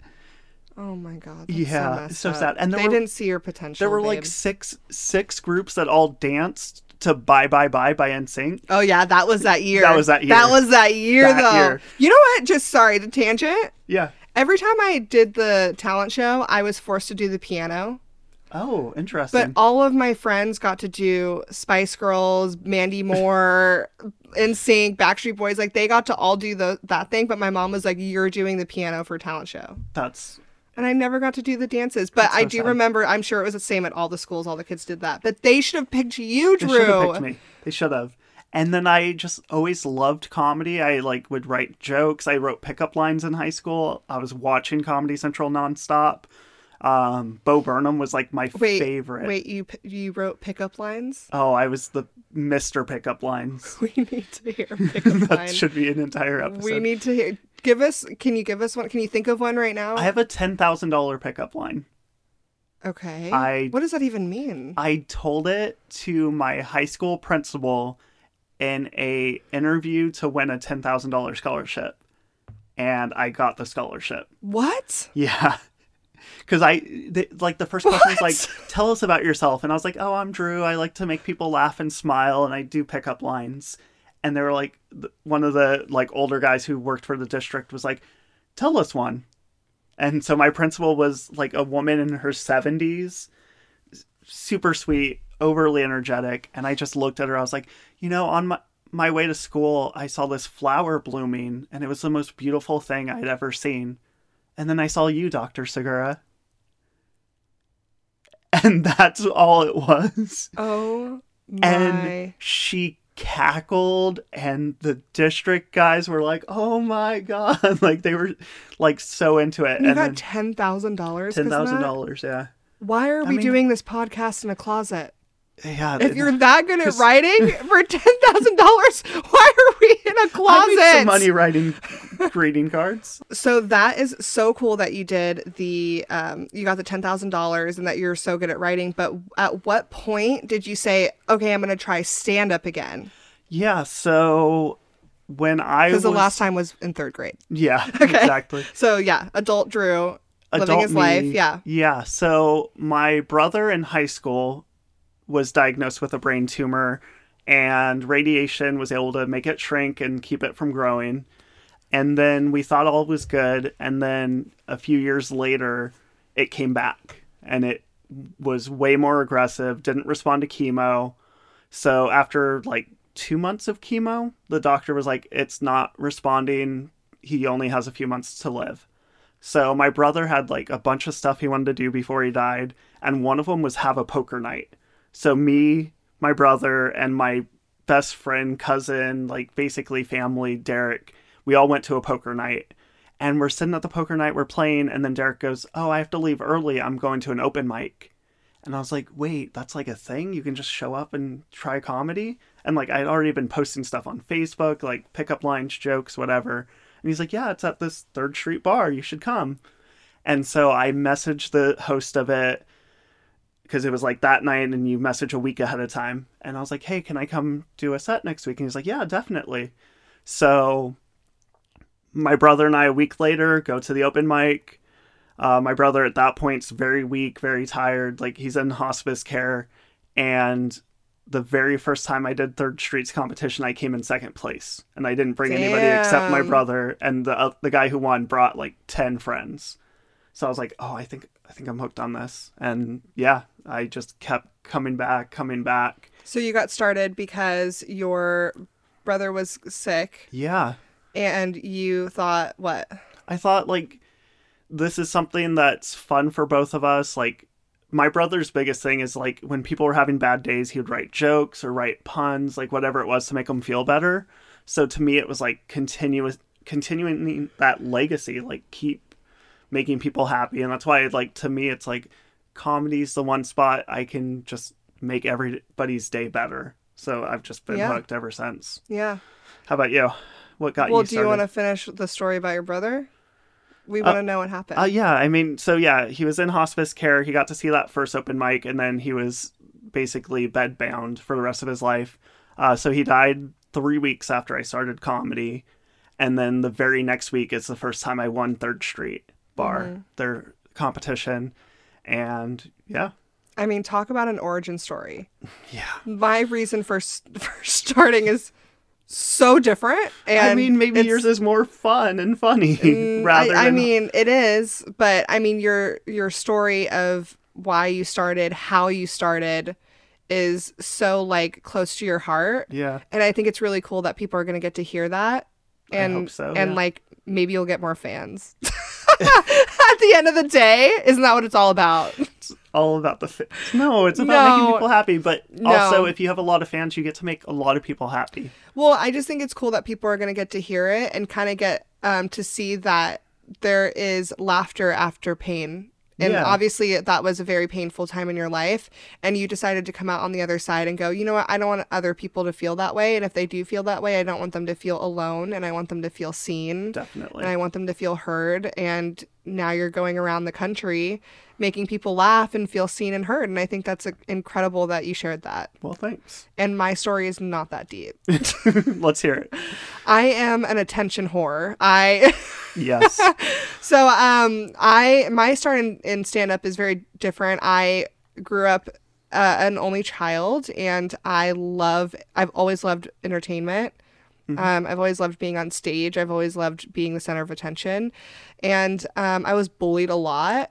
Speaker 1: Oh my god.
Speaker 2: Yeah,
Speaker 1: so,
Speaker 2: so sad. And
Speaker 1: they
Speaker 2: were-
Speaker 1: didn't see your potential.
Speaker 2: There were like six six groups that all danced to Bye Bye Bye by NSYNC.
Speaker 1: Oh yeah, that was that year.
Speaker 2: That was that year.
Speaker 1: That was that year
Speaker 2: That
Speaker 1: though.
Speaker 2: year.
Speaker 1: You know what? Just sorry to tangent.
Speaker 2: Yeah.
Speaker 1: Every time I did the talent show, I was forced to do the piano.
Speaker 2: Oh, interesting.
Speaker 1: But all of my friends got to do Spice Girls, Mandy Moore, NSYNC, Backstreet Boys. Like they got to all do the, that thing. But my mom was like, "You're doing the piano for talent show,"
Speaker 2: That's
Speaker 1: and I never got to do the dances. But I do
Speaker 2: sad.
Speaker 1: remember. I'm sure it was the same at all the schools. All the kids did that. But they should have picked you, Drew.
Speaker 2: they should have picked me. They should have. And then I just always loved comedy. I like would write jokes. I wrote pickup lines in high school. I was watching Comedy Central nonstop. Um, Bo Burnham was like my
Speaker 1: Wait,
Speaker 2: favorite.
Speaker 1: wait. You you wrote pickup lines?
Speaker 2: Oh, I was the Mr. Pickup Lines.
Speaker 1: We need to hear pickup
Speaker 2: that
Speaker 1: line.
Speaker 2: should be an entire episode.
Speaker 1: We need to hear. Give us. Can you give us one? Can you think of one right now?
Speaker 2: I have a ten thousand dollar pickup line.
Speaker 1: okay.
Speaker 2: I-
Speaker 1: What does that even mean?
Speaker 2: I told it to my high school principal in a interview to win a ten thousand dollar scholarship. and I got the scholarship.
Speaker 1: What?
Speaker 2: Yeah. Because I, they, like, the first question was like, tell us about yourself. And I was like, oh, I'm Drew. I like to make people laugh and smile, and I do pick up lines. And they were like, one of the, like, older guys who worked for the district was like, tell us one. And so my principal was like a woman in her 70s, super sweet, overly energetic. And I just looked at her. I was like, you know, on my, my way to school, I saw this flower blooming, and it was the most beautiful thing I'd ever seen. And then I saw you, Dr. Segura. And that's all it was.
Speaker 1: Oh my.
Speaker 2: And she cackled, and the district guys were like, oh my God. Like they were like so into it.
Speaker 1: you
Speaker 2: and
Speaker 1: got ten thousand dollars.
Speaker 2: $10,000, yeah.
Speaker 1: Why are we
Speaker 2: mean-
Speaker 1: doing this podcast in a closet?
Speaker 2: Yeah.
Speaker 1: If you're that good at writing for ten thousand dollars, why are we in a closet?
Speaker 2: I made some money writing greeting cards.
Speaker 1: So that is so cool that you did the um, you got the ten thousand dollars and that you're so good at writing. But at what point did you say, okay, I'm going to try stand up again?
Speaker 2: Yeah. So when I.
Speaker 1: Because the last time was in third grade.
Speaker 2: Yeah, okay. exactly.
Speaker 1: So yeah, adult Drew living
Speaker 2: adult
Speaker 1: his life. Yeah.
Speaker 2: Yeah. So my brother in high school was diagnosed with a brain tumor, and radiation was able to make it shrink and keep it from growing. And then we thought all was good. And then a few years later, it came back and it was way more aggressive, didn't respond to chemo. So after like two months of chemo, the doctor was like, it's not responding. He only has a few months to live. So my brother had like a bunch of stuff he wanted to do before he died, and one of them was have a poker night. So me, my brother, and my best friend, cousin, like basically family, Derek, we all went to a poker night. And we're sitting at the poker night, we're playing, and then Derek goes, Oh, I have to leave early. I'm going to an open mic. And I was like, wait, that's like a thing? You can just show up and try comedy? And like, I'd already been posting stuff on Facebook, like pickup lines, jokes, whatever. And he's like, yeah, it's at this Third Street bar. You should come. And so I messaged the host of it because it was like that night and you message a week ahead of time. And I was like, hey, can I come do a set next week? And he's like, yeah, definitely. So my brother and I, a week later, go to the open mic. Uh, my brother at that point's very weak, very tired. Like he's in hospice care. And the very first time I did Third Street's competition, I came in second place, and I didn't bring anybody except my brother. And the uh, the guy who won brought like ten friends. So I was like, oh, I think I think I'm hooked on this. And yeah, I just kept coming back, coming back.
Speaker 1: So you got started because your brother was sick
Speaker 2: Yeah,
Speaker 1: and you thought what?
Speaker 2: I thought like this is something that's fun for both of us. Like my brother's biggest thing is like when people were having bad days, he would write jokes or write puns, like whatever it was to make them feel better. So to me, it was like continuous, continuing that legacy, like keep making people happy, and that's why like to me, it's like comedy's the one spot I can just make everybody's day better. So I've just been
Speaker 1: Yeah.
Speaker 2: hooked ever since.
Speaker 1: Yeah.
Speaker 2: How about you? What got
Speaker 1: Well,
Speaker 2: you Well,
Speaker 1: do you want to finish the story about your brother? We want to know what happened.
Speaker 2: Uh, yeah, I mean, so yeah, he was in hospice care. He got to see that first open mic, and then he was basically bedbound for the rest of his life. Uh, so he died three weeks after I started comedy, and then the very next week is the first time I won Third Street Bar, mm-hmm. their competition, and yeah,
Speaker 1: I mean, talk about an origin story.
Speaker 2: yeah.
Speaker 1: My reason for for starting is so different. And
Speaker 2: I mean, maybe yours is more fun and funny mm, rather
Speaker 1: I, I mean, it is, but I mean, your your story of why you started, how you started, is so like close to your heart,
Speaker 2: yeah.
Speaker 1: and I think it's really cool that people are going to get to hear that,
Speaker 2: I
Speaker 1: and
Speaker 2: hope so,
Speaker 1: and
Speaker 2: yeah.
Speaker 1: like maybe you'll get more fans. At the end of the day, isn't that what it's all about?
Speaker 2: It's all about the fans. No, it's about making people happy. But
Speaker 1: No.
Speaker 2: also, if you have a lot of fans, you get to make a lot of people happy.
Speaker 1: Well, I just think it's cool that people are going to get to hear it and kind of get um, to see that there is laughter after pain. And
Speaker 2: Yeah.
Speaker 1: obviously, that was a very painful time in your life. And you decided to come out on the other side and go, you know what? I don't want other people to feel that way. And if they do feel that way, I don't want them to feel alone. And I want them to feel seen.
Speaker 2: Definitely.
Speaker 1: And I want them to feel heard. And now you're going around the country making people laugh and feel seen and heard. And I think that's incredible that you shared that.
Speaker 2: Well, thanks.
Speaker 1: And my story is not that deep.
Speaker 2: Let's hear it.
Speaker 1: I am an attention whore. I
Speaker 2: Yes.
Speaker 1: so um I my start in, in stand up is very different. I grew up uh, an only child and I love I've always loved entertainment. Um, I've always loved being on stage. I've always loved being the center of attention, and um, I was bullied a lot,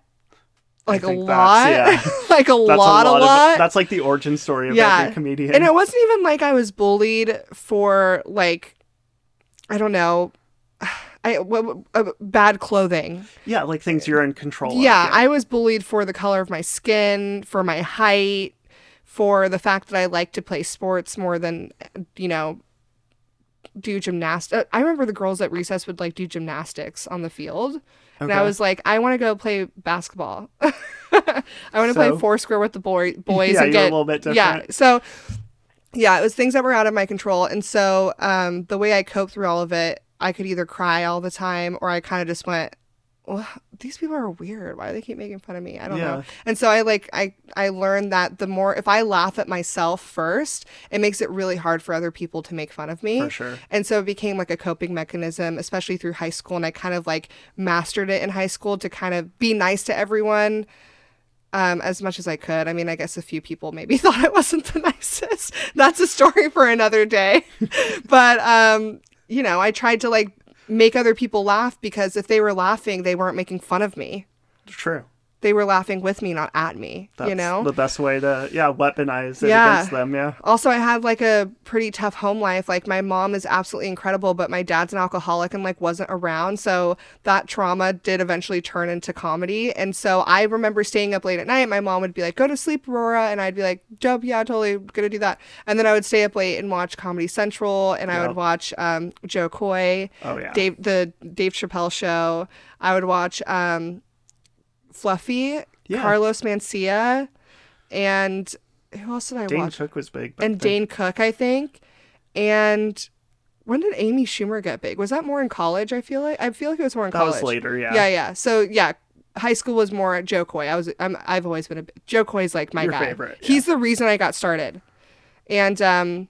Speaker 1: like a lot,
Speaker 2: yeah.
Speaker 1: like a lot, a
Speaker 2: of-
Speaker 1: lot.
Speaker 2: that's like the origin story of
Speaker 1: Yeah.
Speaker 2: every comedian.
Speaker 1: And it wasn't even like I was bullied for like, I don't know, I w- w- uh, bad clothing.
Speaker 2: yeah, like things you're in control of.
Speaker 1: Yeah, I was bullied for the color of my skin, for my height, for the fact that I like to play sports more than you know do gymnastics. I remember the girls at recess would like do gymnastics on the field. And I was like, I want to go play basketball. I want to play
Speaker 2: So-
Speaker 1: foursquare with the boy, boys
Speaker 2: Yeah,
Speaker 1: and
Speaker 2: a little bit different. Yeah.
Speaker 1: So yeah, it was things that were out of my control. And so um, the way I coped through all of it, I could either cry all the time or I kind of just went, well, these people are weird. Why do they keep making fun of me? I don't
Speaker 2: Yeah.
Speaker 1: know. And so I like I I learned that the more if I laugh at myself first, it makes it really hard for other people to make fun of me.
Speaker 2: For sure.
Speaker 1: And so it became like a coping mechanism, especially through high school. And I kind of like mastered it in high school to kind of be nice to everyone um, as much as I could. I mean, I guess a few people maybe thought I wasn't the nicest. That's a story for another day. but, um, you know, I tried to like make other people laugh because if they were laughing, they weren't making fun of me.
Speaker 2: True.
Speaker 1: They were laughing with me, not at me,
Speaker 2: That's
Speaker 1: you know?
Speaker 2: the best way to yeah weaponize it
Speaker 1: Yeah.
Speaker 2: against them. Yeah.
Speaker 1: Also, I had like a pretty tough home life. Like my mom is absolutely incredible, but my dad's an alcoholic and like wasn't around. So that trauma did eventually turn into comedy. And so I remember staying up late at night. My mom would be like, "Go to sleep, Aurora," and I'd be like, "Dope, yeah, totally gonna do that." And then I would stay up late and watch Comedy Central, and I would watch um, Jo Koy,
Speaker 2: Oh yeah.
Speaker 1: Dave, the Dave Chappelle show. I would watch um, Fluffy,
Speaker 2: Yeah.
Speaker 1: Carlos Mencia, and who else did I
Speaker 2: Dane
Speaker 1: watch?
Speaker 2: Cook was big.
Speaker 1: and
Speaker 2: then.
Speaker 1: Dane Cook, I think. And when did Amy Schumer get big? Was that more in college? I feel like I feel like it was more in
Speaker 2: That
Speaker 1: college.
Speaker 2: was later. Yeah.
Speaker 1: Yeah, yeah. So yeah, high school was more Jo Koy. I was I'm I've always been a Jo Koy's like my
Speaker 2: Your
Speaker 1: guy.
Speaker 2: favorite, yeah.
Speaker 1: He's the reason I got started. And um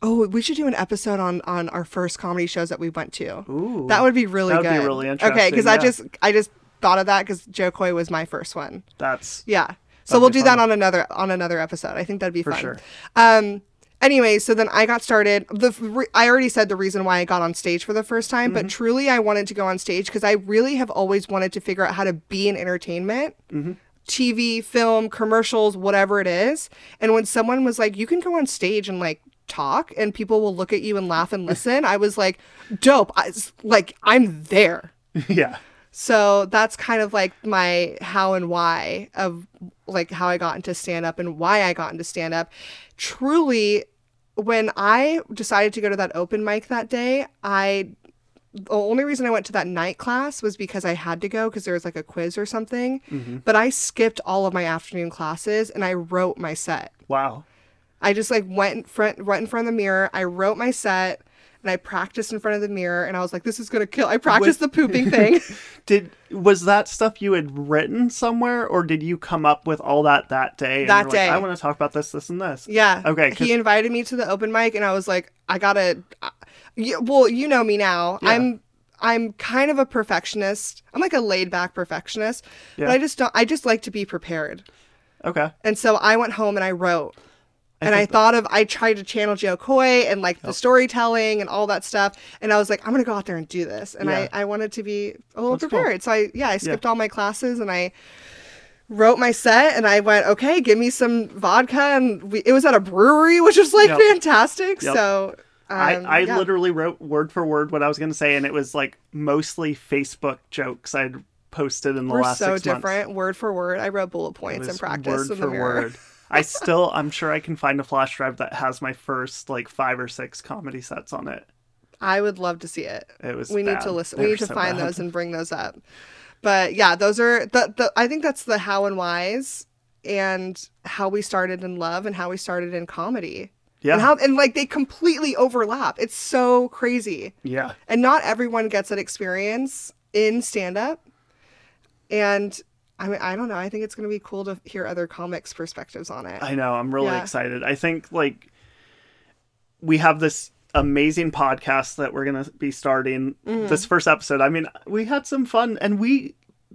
Speaker 1: oh, we should do an episode on on our first comedy shows that we went to.
Speaker 2: Ooh.
Speaker 1: That would be really
Speaker 2: That would
Speaker 1: good.
Speaker 2: be really
Speaker 1: Okay, because
Speaker 2: interesting,
Speaker 1: I just I just thought of that because Jo Koy was my first one.
Speaker 2: That's
Speaker 1: Yeah. So we'll do that on another on another episode. I think that'd be
Speaker 2: For
Speaker 1: fun.
Speaker 2: sure.
Speaker 1: Um anyway, so then I got started. The re- I already said the reason why I got on stage for the first time,
Speaker 2: Mm-hmm.
Speaker 1: but truly I wanted to go on stage because I really have always wanted to figure out how to be in entertainment.
Speaker 2: Mm-hmm.
Speaker 1: TV, film, commercials, whatever it is. And when someone was like, "You can go on stage and like talk and people will look at you and laugh and listen." I was like, "Dope. I, like I'm there."
Speaker 2: yeah.
Speaker 1: So that's kind of like my how and why of like how I got into stand up and why I got into stand up. Truly, when I decided to go to that open mic that day, I the only reason I went to that night class was because I had to go because there was like a quiz or something. Mm-hmm. But I skipped all of my afternoon classes and I wrote my set.
Speaker 2: Wow.
Speaker 1: I just like went in front, went in front of the mirror. I wrote my set and I practiced in front of the mirror. And I was like, "This is gonna kill." I practiced the pooping thing.
Speaker 2: Did was that stuff you had written somewhere, or did you come up with all that that day? and
Speaker 1: That
Speaker 2: you're like,
Speaker 1: day.
Speaker 2: I want to talk about this, this, and this.
Speaker 1: Yeah.
Speaker 2: Okay, 'cause-
Speaker 1: He invited me to the open mic, and I was like, I gotta. Uh, well, you know me now.
Speaker 2: Yeah.
Speaker 1: I'm. I'm kind of a perfectionist. I'm like a laid back perfectionist,
Speaker 2: Yeah.
Speaker 1: but I just don't. I just like to be prepared.
Speaker 2: Okay.
Speaker 1: And so I went home and I wrote. And I
Speaker 2: think-
Speaker 1: thought of, I tried to channel Jo Koy and like the storytelling and all that stuff. And I was like, I'm going to go out there and do this. And
Speaker 2: Yeah.
Speaker 1: I, I wanted to be a little
Speaker 2: That's cool.
Speaker 1: prepared. So I, yeah, I skipped all my classes and I wrote my set and I went, okay, give me some vodka. And we, it was at a brewery, which was like
Speaker 2: Yep.
Speaker 1: fantastic.
Speaker 2: Yep.
Speaker 1: So
Speaker 2: I,
Speaker 1: um,
Speaker 2: I
Speaker 1: yeah.
Speaker 2: literally wrote word for word what I was going to say, and it was like mostly Facebook jokes I'd posted in the
Speaker 1: We're
Speaker 2: last
Speaker 1: so
Speaker 2: six months.
Speaker 1: different, word for word. I wrote bullet points and practice
Speaker 2: word
Speaker 1: in
Speaker 2: for
Speaker 1: mirror.
Speaker 2: word. I still, I'm sure I can find a flash drive that has my first like five or six comedy sets on it.
Speaker 1: I would love to see it.
Speaker 2: It was.
Speaker 1: we need to listen.
Speaker 2: They
Speaker 1: We need to
Speaker 2: so
Speaker 1: find
Speaker 2: bad.
Speaker 1: those and bring those up. But yeah, those are the, the I think that's the how and whys and how we started in love and how we started in comedy.
Speaker 2: Yeah.
Speaker 1: And how and like they completely overlap. It's so crazy.
Speaker 2: yeah.
Speaker 1: And not everyone gets that experience in stand up. and I mean, I don't know. I think it's going to be cool to hear other comics' perspectives on it.
Speaker 2: I know. I'm really
Speaker 1: Yeah.
Speaker 2: excited. I think like we have this amazing podcast that we're gonna be starting
Speaker 1: Mm-hmm.
Speaker 2: this first episode. I mean, we had some fun and we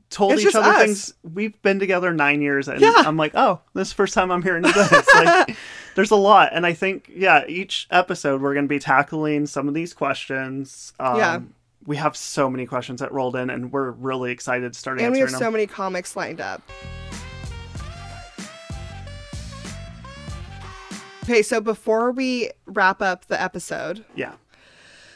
Speaker 2: told
Speaker 1: It's
Speaker 2: each other
Speaker 1: us.
Speaker 2: things. We've been together nine years, and
Speaker 1: Yeah.
Speaker 2: I'm like, oh, this is the first time I'm hearing this. like, there's a lot, and I think yeah, each episode we're gonna be tackling some of these questions. Um,
Speaker 1: Yeah.
Speaker 2: We have so many questions that rolled in, and we're really excited to start
Speaker 1: and we
Speaker 2: answering
Speaker 1: have
Speaker 2: them.
Speaker 1: so many comics lined up. Okay, so before we wrap up the episode,
Speaker 2: yeah.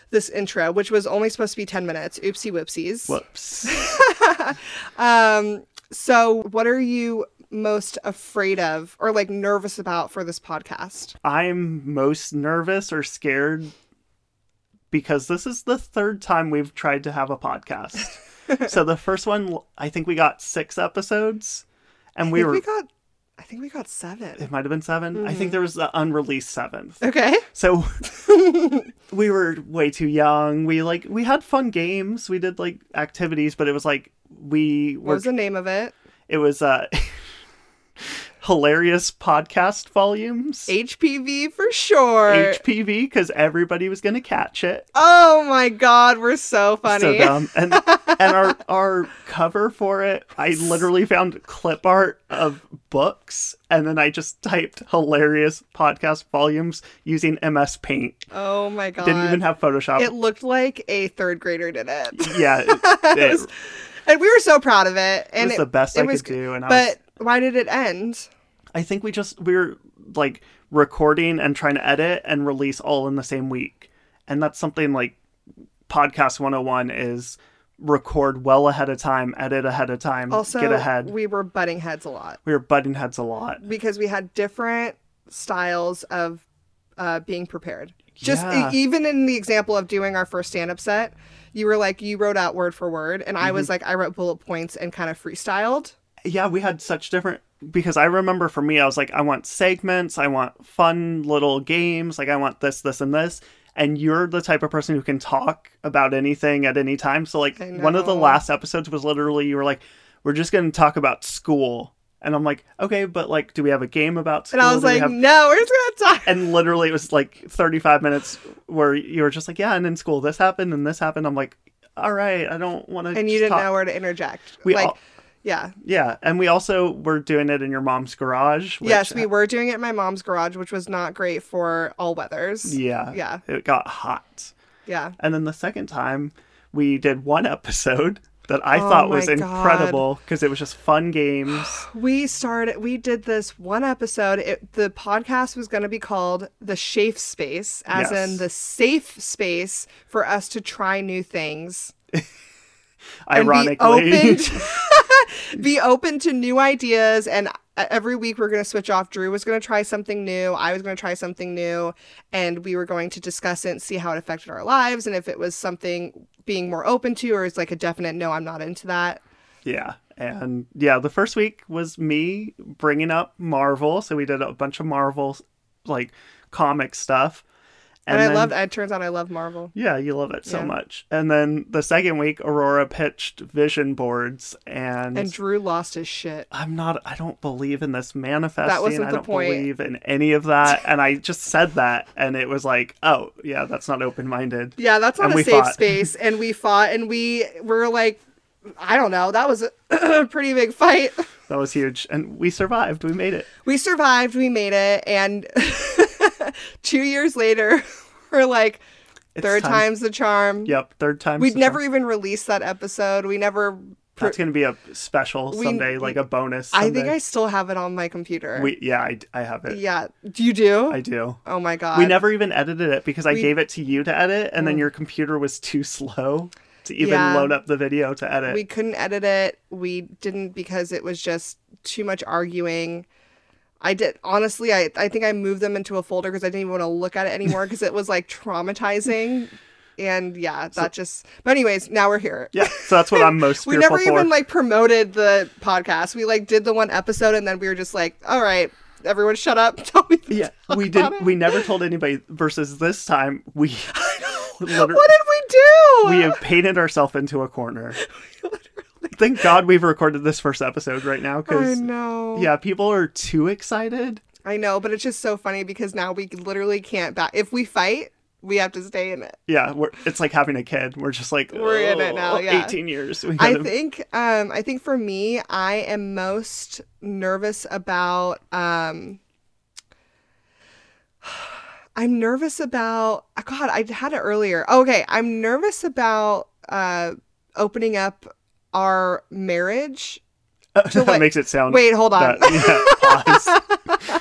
Speaker 1: this intro, which was only supposed to be 10 minutes, oopsie whoopsies.
Speaker 2: Whoops.
Speaker 1: Um, so what are you most afraid of or like nervous about for this podcast?
Speaker 2: I'm most nervous or scared because this is the third time we've tried to have a podcast. so the first one, I think we got six episodes, and
Speaker 1: I
Speaker 2: we
Speaker 1: think
Speaker 2: were.
Speaker 1: we got I think we got 7.
Speaker 2: it might have been 7 I
Speaker 1: Mm-hmm.
Speaker 2: think there was the unreleased seventh.
Speaker 1: Okay.
Speaker 2: So we were way too young. We like we had fun games. We did like activities, but it was like we
Speaker 1: What was the name of it?
Speaker 2: It was uh hilarious podcast volumes.
Speaker 1: HPV for sure.
Speaker 2: HPV because everybody was gonna catch it.
Speaker 1: oh my god, we're so funny.
Speaker 2: So dumb. And and our our cover for it, I literally found clip art of books and then I just typed hilarious podcast volumes using MS Paint.
Speaker 1: Oh my god.
Speaker 2: Didn't even have Photoshop.
Speaker 1: it looked like a third grader did it.
Speaker 2: yeah, it, it,
Speaker 1: and we were so proud of it. And
Speaker 2: was the best I
Speaker 1: was
Speaker 2: could do, and I
Speaker 1: but
Speaker 2: was-
Speaker 1: why did it end?
Speaker 2: I think we just we were like recording and trying to edit and release all in the same week. And that's something like podcast 101 is record well ahead of time, edit ahead of time,
Speaker 1: Also,
Speaker 2: get ahead.
Speaker 1: we were butting heads a lot
Speaker 2: we were butting heads a lot.
Speaker 1: because we had different styles of uh, being prepared. Just e-
Speaker 2: Yeah.
Speaker 1: even in the example of doing our first stand-up set, you were like you wrote out word for word, and I
Speaker 2: Mm-hmm.
Speaker 1: was like I wrote bullet points and kind of freestyled.
Speaker 2: yeah, we had such different because I remember for me, I was like, I want segments, I want fun little games, like I want this, this, and this. And you're the type of person who can talk about anything at any time. So like one of the last episodes was literally you were like, we're just gonna talk about school. And I'm like, okay, but like, do we have a game about school?
Speaker 1: And I was
Speaker 2: Do we
Speaker 1: like,
Speaker 2: have-
Speaker 1: no, we're just gonna talk.
Speaker 2: and literally it was like 35 minutes where you were just like, yeah, and in school this happened and this happened. I'm like, all right, I don't want to.
Speaker 1: And you didn't know where to interject.
Speaker 2: We
Speaker 1: like,
Speaker 2: all-
Speaker 1: yeah.
Speaker 2: Yeah, and we also were doing it in your mom's garage. Which,
Speaker 1: yes, we were doing it in my mom's garage, which was not great for all weathers.
Speaker 2: Yeah.
Speaker 1: Yeah.
Speaker 2: It got hot.
Speaker 1: Yeah.
Speaker 2: And then the second time, we did one episode that I
Speaker 1: Oh
Speaker 2: thought was incredible because it was just fun games.
Speaker 1: We started, we did this one episode. It, the podcast was going to be called The Safe Space, as
Speaker 2: Yes.
Speaker 1: in the safe space for us to try new things. and
Speaker 2: Ironically,
Speaker 1: be open to, be open to new ideas and uh, every week we're going to switch off drew was going to try something new i was going to try something new and we were going to discuss it and see how it affected our lives and if it was something being more open to or it's like a definite no i'm not into that
Speaker 2: yeah. And yeah, the first week was me bringing up Marvel. So we did a bunch of Marvel, like comic stuff.
Speaker 1: And, i
Speaker 2: then-
Speaker 1: loved it turns out i love marvel
Speaker 2: Yeah, you love it so much. And then the second week, Aurora pitched vision boards, and,
Speaker 1: and drew lost his shit
Speaker 2: I'm not. I don't believe in this manifesting.
Speaker 1: wasn't
Speaker 2: I
Speaker 1: the
Speaker 2: don't
Speaker 1: point.
Speaker 2: believe in any of that. and I just said that, and it was like, oh yeah, that's not open minded.
Speaker 1: yeah that's not
Speaker 2: And
Speaker 1: a safe
Speaker 2: fought.
Speaker 1: space and we fought and we were like i don't know that was a pretty big fight
Speaker 2: That was huge, and we survived. We made it.
Speaker 1: we survived we made it and two years later we're like
Speaker 2: It's
Speaker 1: third
Speaker 2: time-
Speaker 1: time's the charm
Speaker 2: Yep, third time.
Speaker 1: we'd never even released that episode we never
Speaker 2: That's gonna be a special
Speaker 1: We-
Speaker 2: someday, like a bonus.
Speaker 1: i think i still have it on my computer
Speaker 2: We yeah, I, I have it.
Speaker 1: yeah do you do
Speaker 2: I do.
Speaker 1: oh my god
Speaker 2: We never even edited it because I
Speaker 1: We-
Speaker 2: gave it to you to edit, and then mm. your computer was too slow to even
Speaker 1: Yeah.
Speaker 2: load up the video to edit.
Speaker 1: we couldn't edit it we didn't because it was just too much arguing i did honestly i, I think i moved them into a folder because i didn't even want to look at it anymore because it was like traumatizing and yeah that just but anyways now we're here
Speaker 2: yeah, so that's what I'm most
Speaker 1: we never
Speaker 2: for.
Speaker 1: even like promoted the podcast we like did the one episode and then we were just like all right everyone shut up tell me
Speaker 2: yeah, we didn't.
Speaker 1: it.
Speaker 2: We never told anybody. Versus this time, we
Speaker 1: what did we do
Speaker 2: we have painted ourselves into a corner. Thank God we've recorded this first episode right now
Speaker 1: I
Speaker 2: because
Speaker 1: know.
Speaker 2: yeah, people are too excited.
Speaker 1: I know, but it's just so funny because now we literally can't back. If we fight, we have to stay in it.
Speaker 2: Yeah, we're, it's like having a kid. We're just like
Speaker 1: We're in it
Speaker 2: "Oh,
Speaker 1: now, yeah.
Speaker 2: 18 years.
Speaker 1: I think um I think for me I am most nervous about um I'm nervous about oh God, I had it earlier. Okay, I'm nervous about uh opening up our marriage.
Speaker 2: that
Speaker 1: like-
Speaker 2: makes it sound.
Speaker 1: Wait, hold on.
Speaker 2: that- yeah,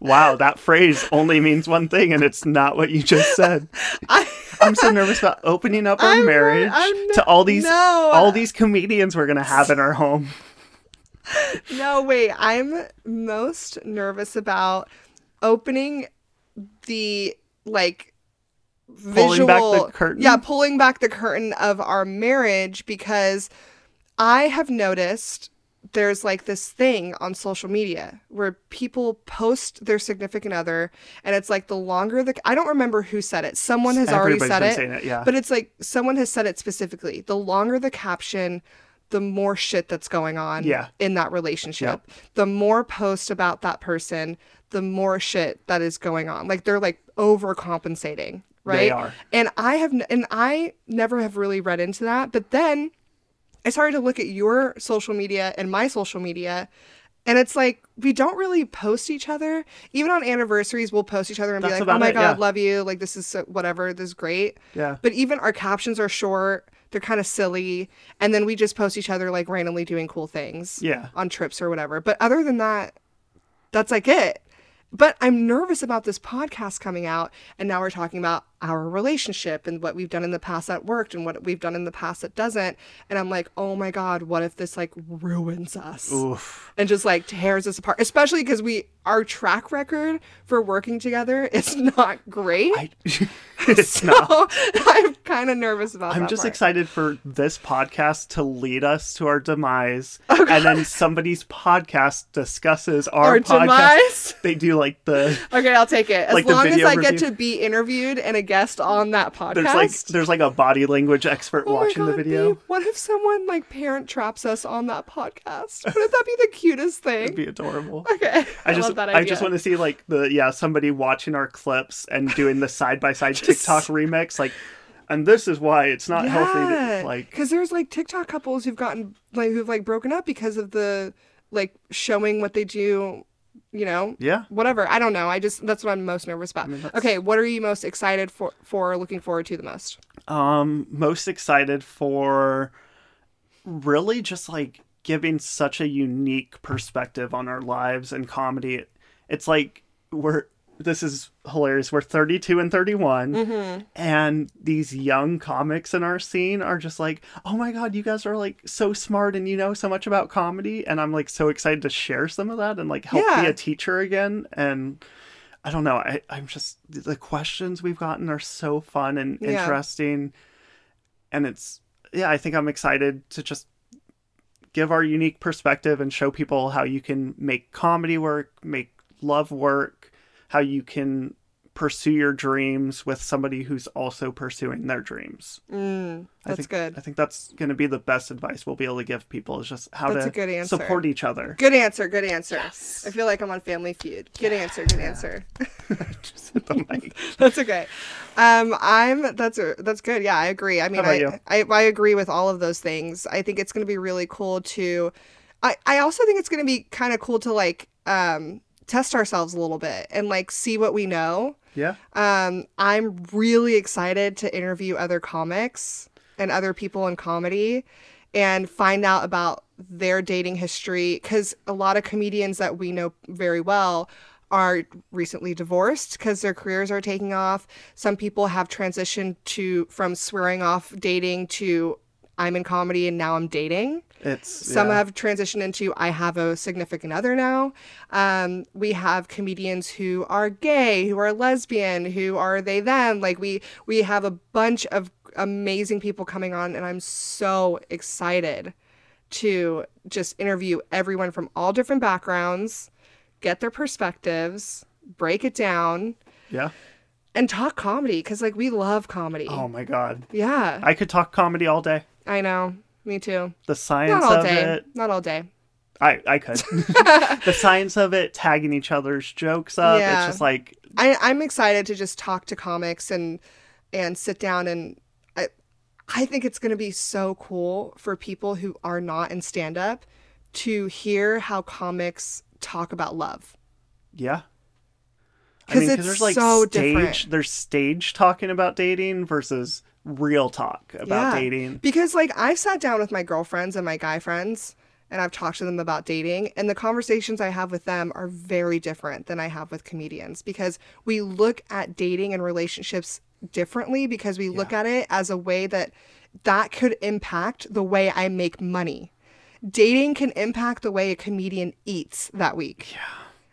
Speaker 2: wow, that phrase only means one thing, and it's not what you just said.
Speaker 1: I,
Speaker 2: I'm so nervous about opening up our
Speaker 1: I'm
Speaker 2: marriage
Speaker 1: I'm
Speaker 2: to all these
Speaker 1: no.
Speaker 2: all these comedians we're gonna have in our home.
Speaker 1: no, wait. I'm most nervous about opening the like
Speaker 2: Pulling
Speaker 1: visual
Speaker 2: back the curtain?
Speaker 1: Yeah, pulling back the curtain of our marriage because I have noticed there's like this thing on social media where people post their significant other and it's like the longer the I don't remember who said it. Someone has already said it.
Speaker 2: it, yeah.
Speaker 1: But it's like someone has said it specifically. The longer the caption, the more shit that's going on
Speaker 2: Yeah.
Speaker 1: in that relationship. The more post about that person, the more shit that is going on. Like they're like overcompensating, right?
Speaker 2: They are.
Speaker 1: And I have n- and I never have really read into that, but then I started to look at your social media and my social media and it's like we don't really post each other. Even on anniversaries, we'll post each other and
Speaker 2: That's
Speaker 1: be like, "Oh my
Speaker 2: it,
Speaker 1: god,
Speaker 2: yeah.
Speaker 1: love you! Like this is so, whatever. This is great."
Speaker 2: Yeah.
Speaker 1: But even our captions are short. They're kind of silly, and then we just post each other like randomly doing cool things.
Speaker 2: Yeah.
Speaker 1: On trips or whatever. But other than that, that's like it. But I'm nervous about this podcast coming out, and now we're talking about our relationship and what we've done in the past that worked and what we've done in the past that doesn't. And I'm like, oh my god, what if this like ruins us?
Speaker 2: Oof.
Speaker 1: and just like tears us apart especially because we our track record for working together is not great
Speaker 2: I, it's not.
Speaker 1: so i'm kind of nervous about that.
Speaker 2: I'm just
Speaker 1: part.
Speaker 2: excited for this podcast to lead us to our demise,
Speaker 1: Oh,
Speaker 2: and then somebody's podcast discusses our,
Speaker 1: Our
Speaker 2: podcast.
Speaker 1: demise?
Speaker 2: They do like the
Speaker 1: okay i'll take it as
Speaker 2: Like
Speaker 1: long as i get to be interviewed and a guest on that podcast
Speaker 2: there's like there's like a body language expert
Speaker 1: Oh
Speaker 2: watching the video.
Speaker 1: babe, what if someone like parent traps us on that podcast? Wouldn't that be the cutest thing?
Speaker 2: It'd be adorable.
Speaker 1: okay, I,
Speaker 2: I just
Speaker 1: love that
Speaker 2: I just want to see like the yeah somebody watching our clips and doing the side by side TikTok remix like, and this is why it's not healthy. To, like
Speaker 1: because there's like TikTok couples who've gotten like who've like broken up because of the like showing what they do, you know.
Speaker 2: yeah.
Speaker 1: Whatever. I don't know. I just that's what I'm most nervous about.
Speaker 2: mean,
Speaker 1: okay, what are you most excited for for looking forward to the most?
Speaker 2: Um, most excited for really just like giving such a unique perspective on our lives and comedy. It's like we're this is hilarious. We're 32 and 31,
Speaker 1: Mm-hmm.
Speaker 2: and these young comics in our scene are just like, oh my god, you guys are like so smart and you know so much about comedy, and I'm like so excited to share some of that and like help be a teacher again. And I don't know, I I'm just the questions we've gotten are so fun and
Speaker 1: Yeah.
Speaker 2: interesting, and it's yeah, I think I'm excited to just give our unique perspective and show people how you can make comedy work, make love work, how you can pursue your dreams with somebody who's also pursuing their dreams.
Speaker 1: Mm,
Speaker 2: I
Speaker 1: that's
Speaker 2: think,
Speaker 1: good.
Speaker 2: I think that's going to be the best advice we'll be able to give people is just how
Speaker 1: That's
Speaker 2: to
Speaker 1: a good answer.
Speaker 2: support each other.
Speaker 1: Good answer. Good answer. I feel like I'm on Family Feud. Good answer. Good answer.
Speaker 2: Just hit the mic.
Speaker 1: that's okay. Um, I'm that's a, that's good. Yeah, I agree. I mean, I. I I agree with all of those things. I think it's going to be really cool to. I I also think it's going to be kind of cool to like um test ourselves a little bit and like see what we know.
Speaker 2: Yeah.
Speaker 1: Um, I'm really excited to interview other comics and other people in comedy and find out about their dating history because a lot of comedians that we know very well are recently divorced because their careers are taking off. Some people have transitioned to from swearing off dating to I'm in comedy and now I'm dating.
Speaker 2: It's
Speaker 1: Some
Speaker 2: yeah.
Speaker 1: have transitioned into I have a significant other now. Um, we have comedians who are gay, who are lesbian, who are they them. Like we we have a bunch of amazing people coming on, and I'm so excited to just interview everyone from all different backgrounds, get their perspectives, break it down,
Speaker 2: yeah.
Speaker 1: and talk comedy because like we love comedy.
Speaker 2: Oh my god.
Speaker 1: Yeah,
Speaker 2: I could talk comedy all day.
Speaker 1: I know. Me too.
Speaker 2: The science
Speaker 1: Not all
Speaker 2: of
Speaker 1: day.
Speaker 2: it.
Speaker 1: Not all day.
Speaker 2: I, I could. the science of it, tagging each other's jokes up.
Speaker 1: Yeah.
Speaker 2: It's just like,
Speaker 1: I, I'm excited to just talk to comics and and sit down and I I think it's gonna be so cool for people who are not in stand up to hear how comics talk about love.
Speaker 2: yeah. I
Speaker 1: 'Cause
Speaker 2: mean,
Speaker 1: it's
Speaker 2: there's like
Speaker 1: so
Speaker 2: stage,
Speaker 1: different.
Speaker 2: there's stage talking about dating versus real talk about
Speaker 1: Yeah.
Speaker 2: dating.
Speaker 1: Because like I've sat down with my girlfriends and my guy friends and I've talked to them about dating and the conversations I have with them are very different than I have with comedians because we look at dating and relationships differently because we look at it as a way that that could impact the way I make money. Dating can impact the way a comedian eats that week. Yeah.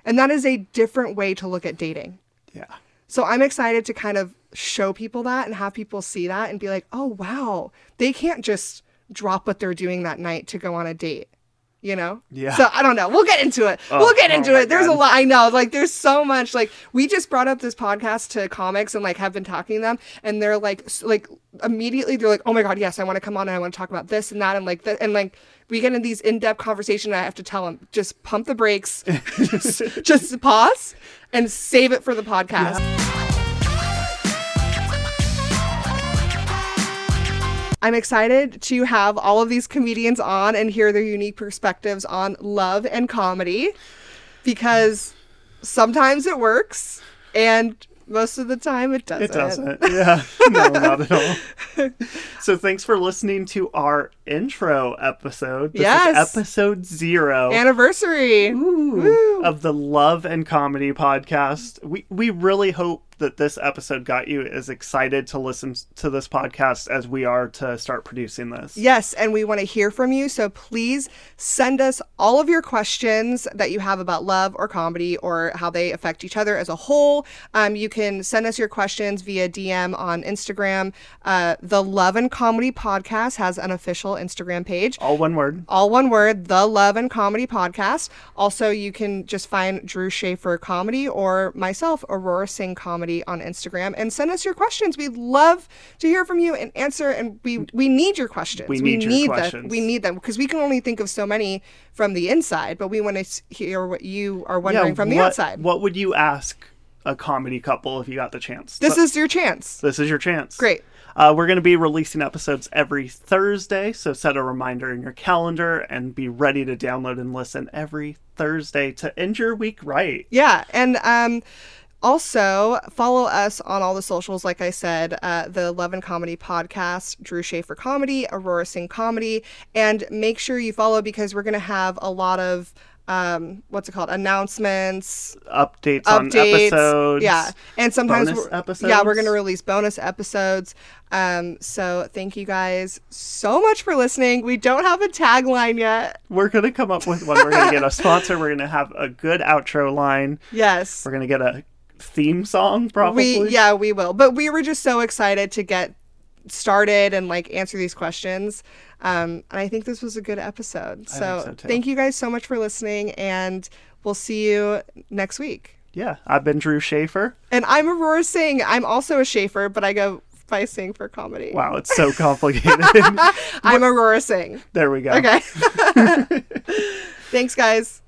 Speaker 1: And that is a different way to look at dating.
Speaker 2: Yeah.
Speaker 1: So I'm excited to kind of show people that and have people see that and be like, oh, wow, they can't just drop what they're doing that night to go on a date. You know?
Speaker 2: Yeah.
Speaker 1: So I don't know. We'll get into it.
Speaker 2: Oh,
Speaker 1: we'll get
Speaker 2: oh
Speaker 1: into
Speaker 2: my
Speaker 1: it. There's
Speaker 2: God.
Speaker 1: a lot. I know. Like, there's so much. Like, we just brought up this podcast to comics and like have been talking to them, and they're like, like immediately they're like, oh my god, yes, I want to come on and I want to talk about this and that and like that and like we get in these in-depth conversations. I have to tell them just pump the brakes, just, just pause and save it for the podcast. I'm excited to have all of these comedians on and hear their unique perspectives on love and comedy because sometimes it works and most of the time it doesn't.
Speaker 2: It doesn't. Yeah. No, not at all. so thanks for listening to our intro episode. This
Speaker 1: Yes.
Speaker 2: is episode zero.
Speaker 1: Anniversary.
Speaker 2: Ooh, of the Love and Comedy podcast. We we really hope that this episode got you as excited to listen to this podcast as we are to start producing this.
Speaker 1: Yes, and we want to hear from you. So please send us all of your questions that you have about love or comedy or how they affect each other as a whole. Um, you can send us your questions via DM on Instagram. Uh, the Love and Comedy Podcast has an official Instagram page.
Speaker 2: All one word.
Speaker 1: all one word, the Love and Comedy Podcast. Also, you can just find Drew Shafer Comedy or myself, Aurora Singh Comedy on Instagram, and send us your questions. We'd love to hear from you and answer. And we we need your questions.
Speaker 2: We need your
Speaker 1: them.
Speaker 2: questions.
Speaker 1: We need them because we can only think of so many from the inside, but we want to hear what you are wondering from the
Speaker 2: what,
Speaker 1: outside.
Speaker 2: What would you ask a comedy couple if you got the chance?
Speaker 1: this
Speaker 2: So-
Speaker 1: is your chance.
Speaker 2: this is your chance.
Speaker 1: Great.
Speaker 2: Uh, we're going to be releasing episodes every Thursday, so set a reminder in your calendar and be ready to download and listen every Thursday to end your week right.
Speaker 1: Yeah, and um, also follow us on all the socials. Like I said, uh, the Love and Comedy podcast, Drew Shafer Comedy, Aurora Singh Comedy, and make sure you follow because we're gonna have a lot of um, what's it called announcements,
Speaker 2: Updates, on
Speaker 1: updates.
Speaker 2: episodes.
Speaker 1: Yeah, and sometimes
Speaker 2: bonus
Speaker 1: we're, yeah we're gonna release bonus episodes. Um, so thank you guys so much for listening. We don't have a tagline yet.
Speaker 2: We're going to come up with one. We're going to get a sponsor. We're going to have a good outro line.
Speaker 1: Yes.
Speaker 2: We're going to get a theme song, probably.
Speaker 1: We yeah, we will. But we were just so excited to get started and like answer these questions. Um, and I think this was a good episode. So,
Speaker 2: so,
Speaker 1: thank you guys so much for listening, and we'll see you next week.
Speaker 2: Yeah. I've been Drew Shafer.
Speaker 1: And I'm Aurora Singh. I'm also a Shafer, but I go by Singh for comedy.
Speaker 2: Wow, it's so complicated.
Speaker 1: I'm Aurora Singh.
Speaker 2: there we go.
Speaker 1: Okay. Thanks, guys.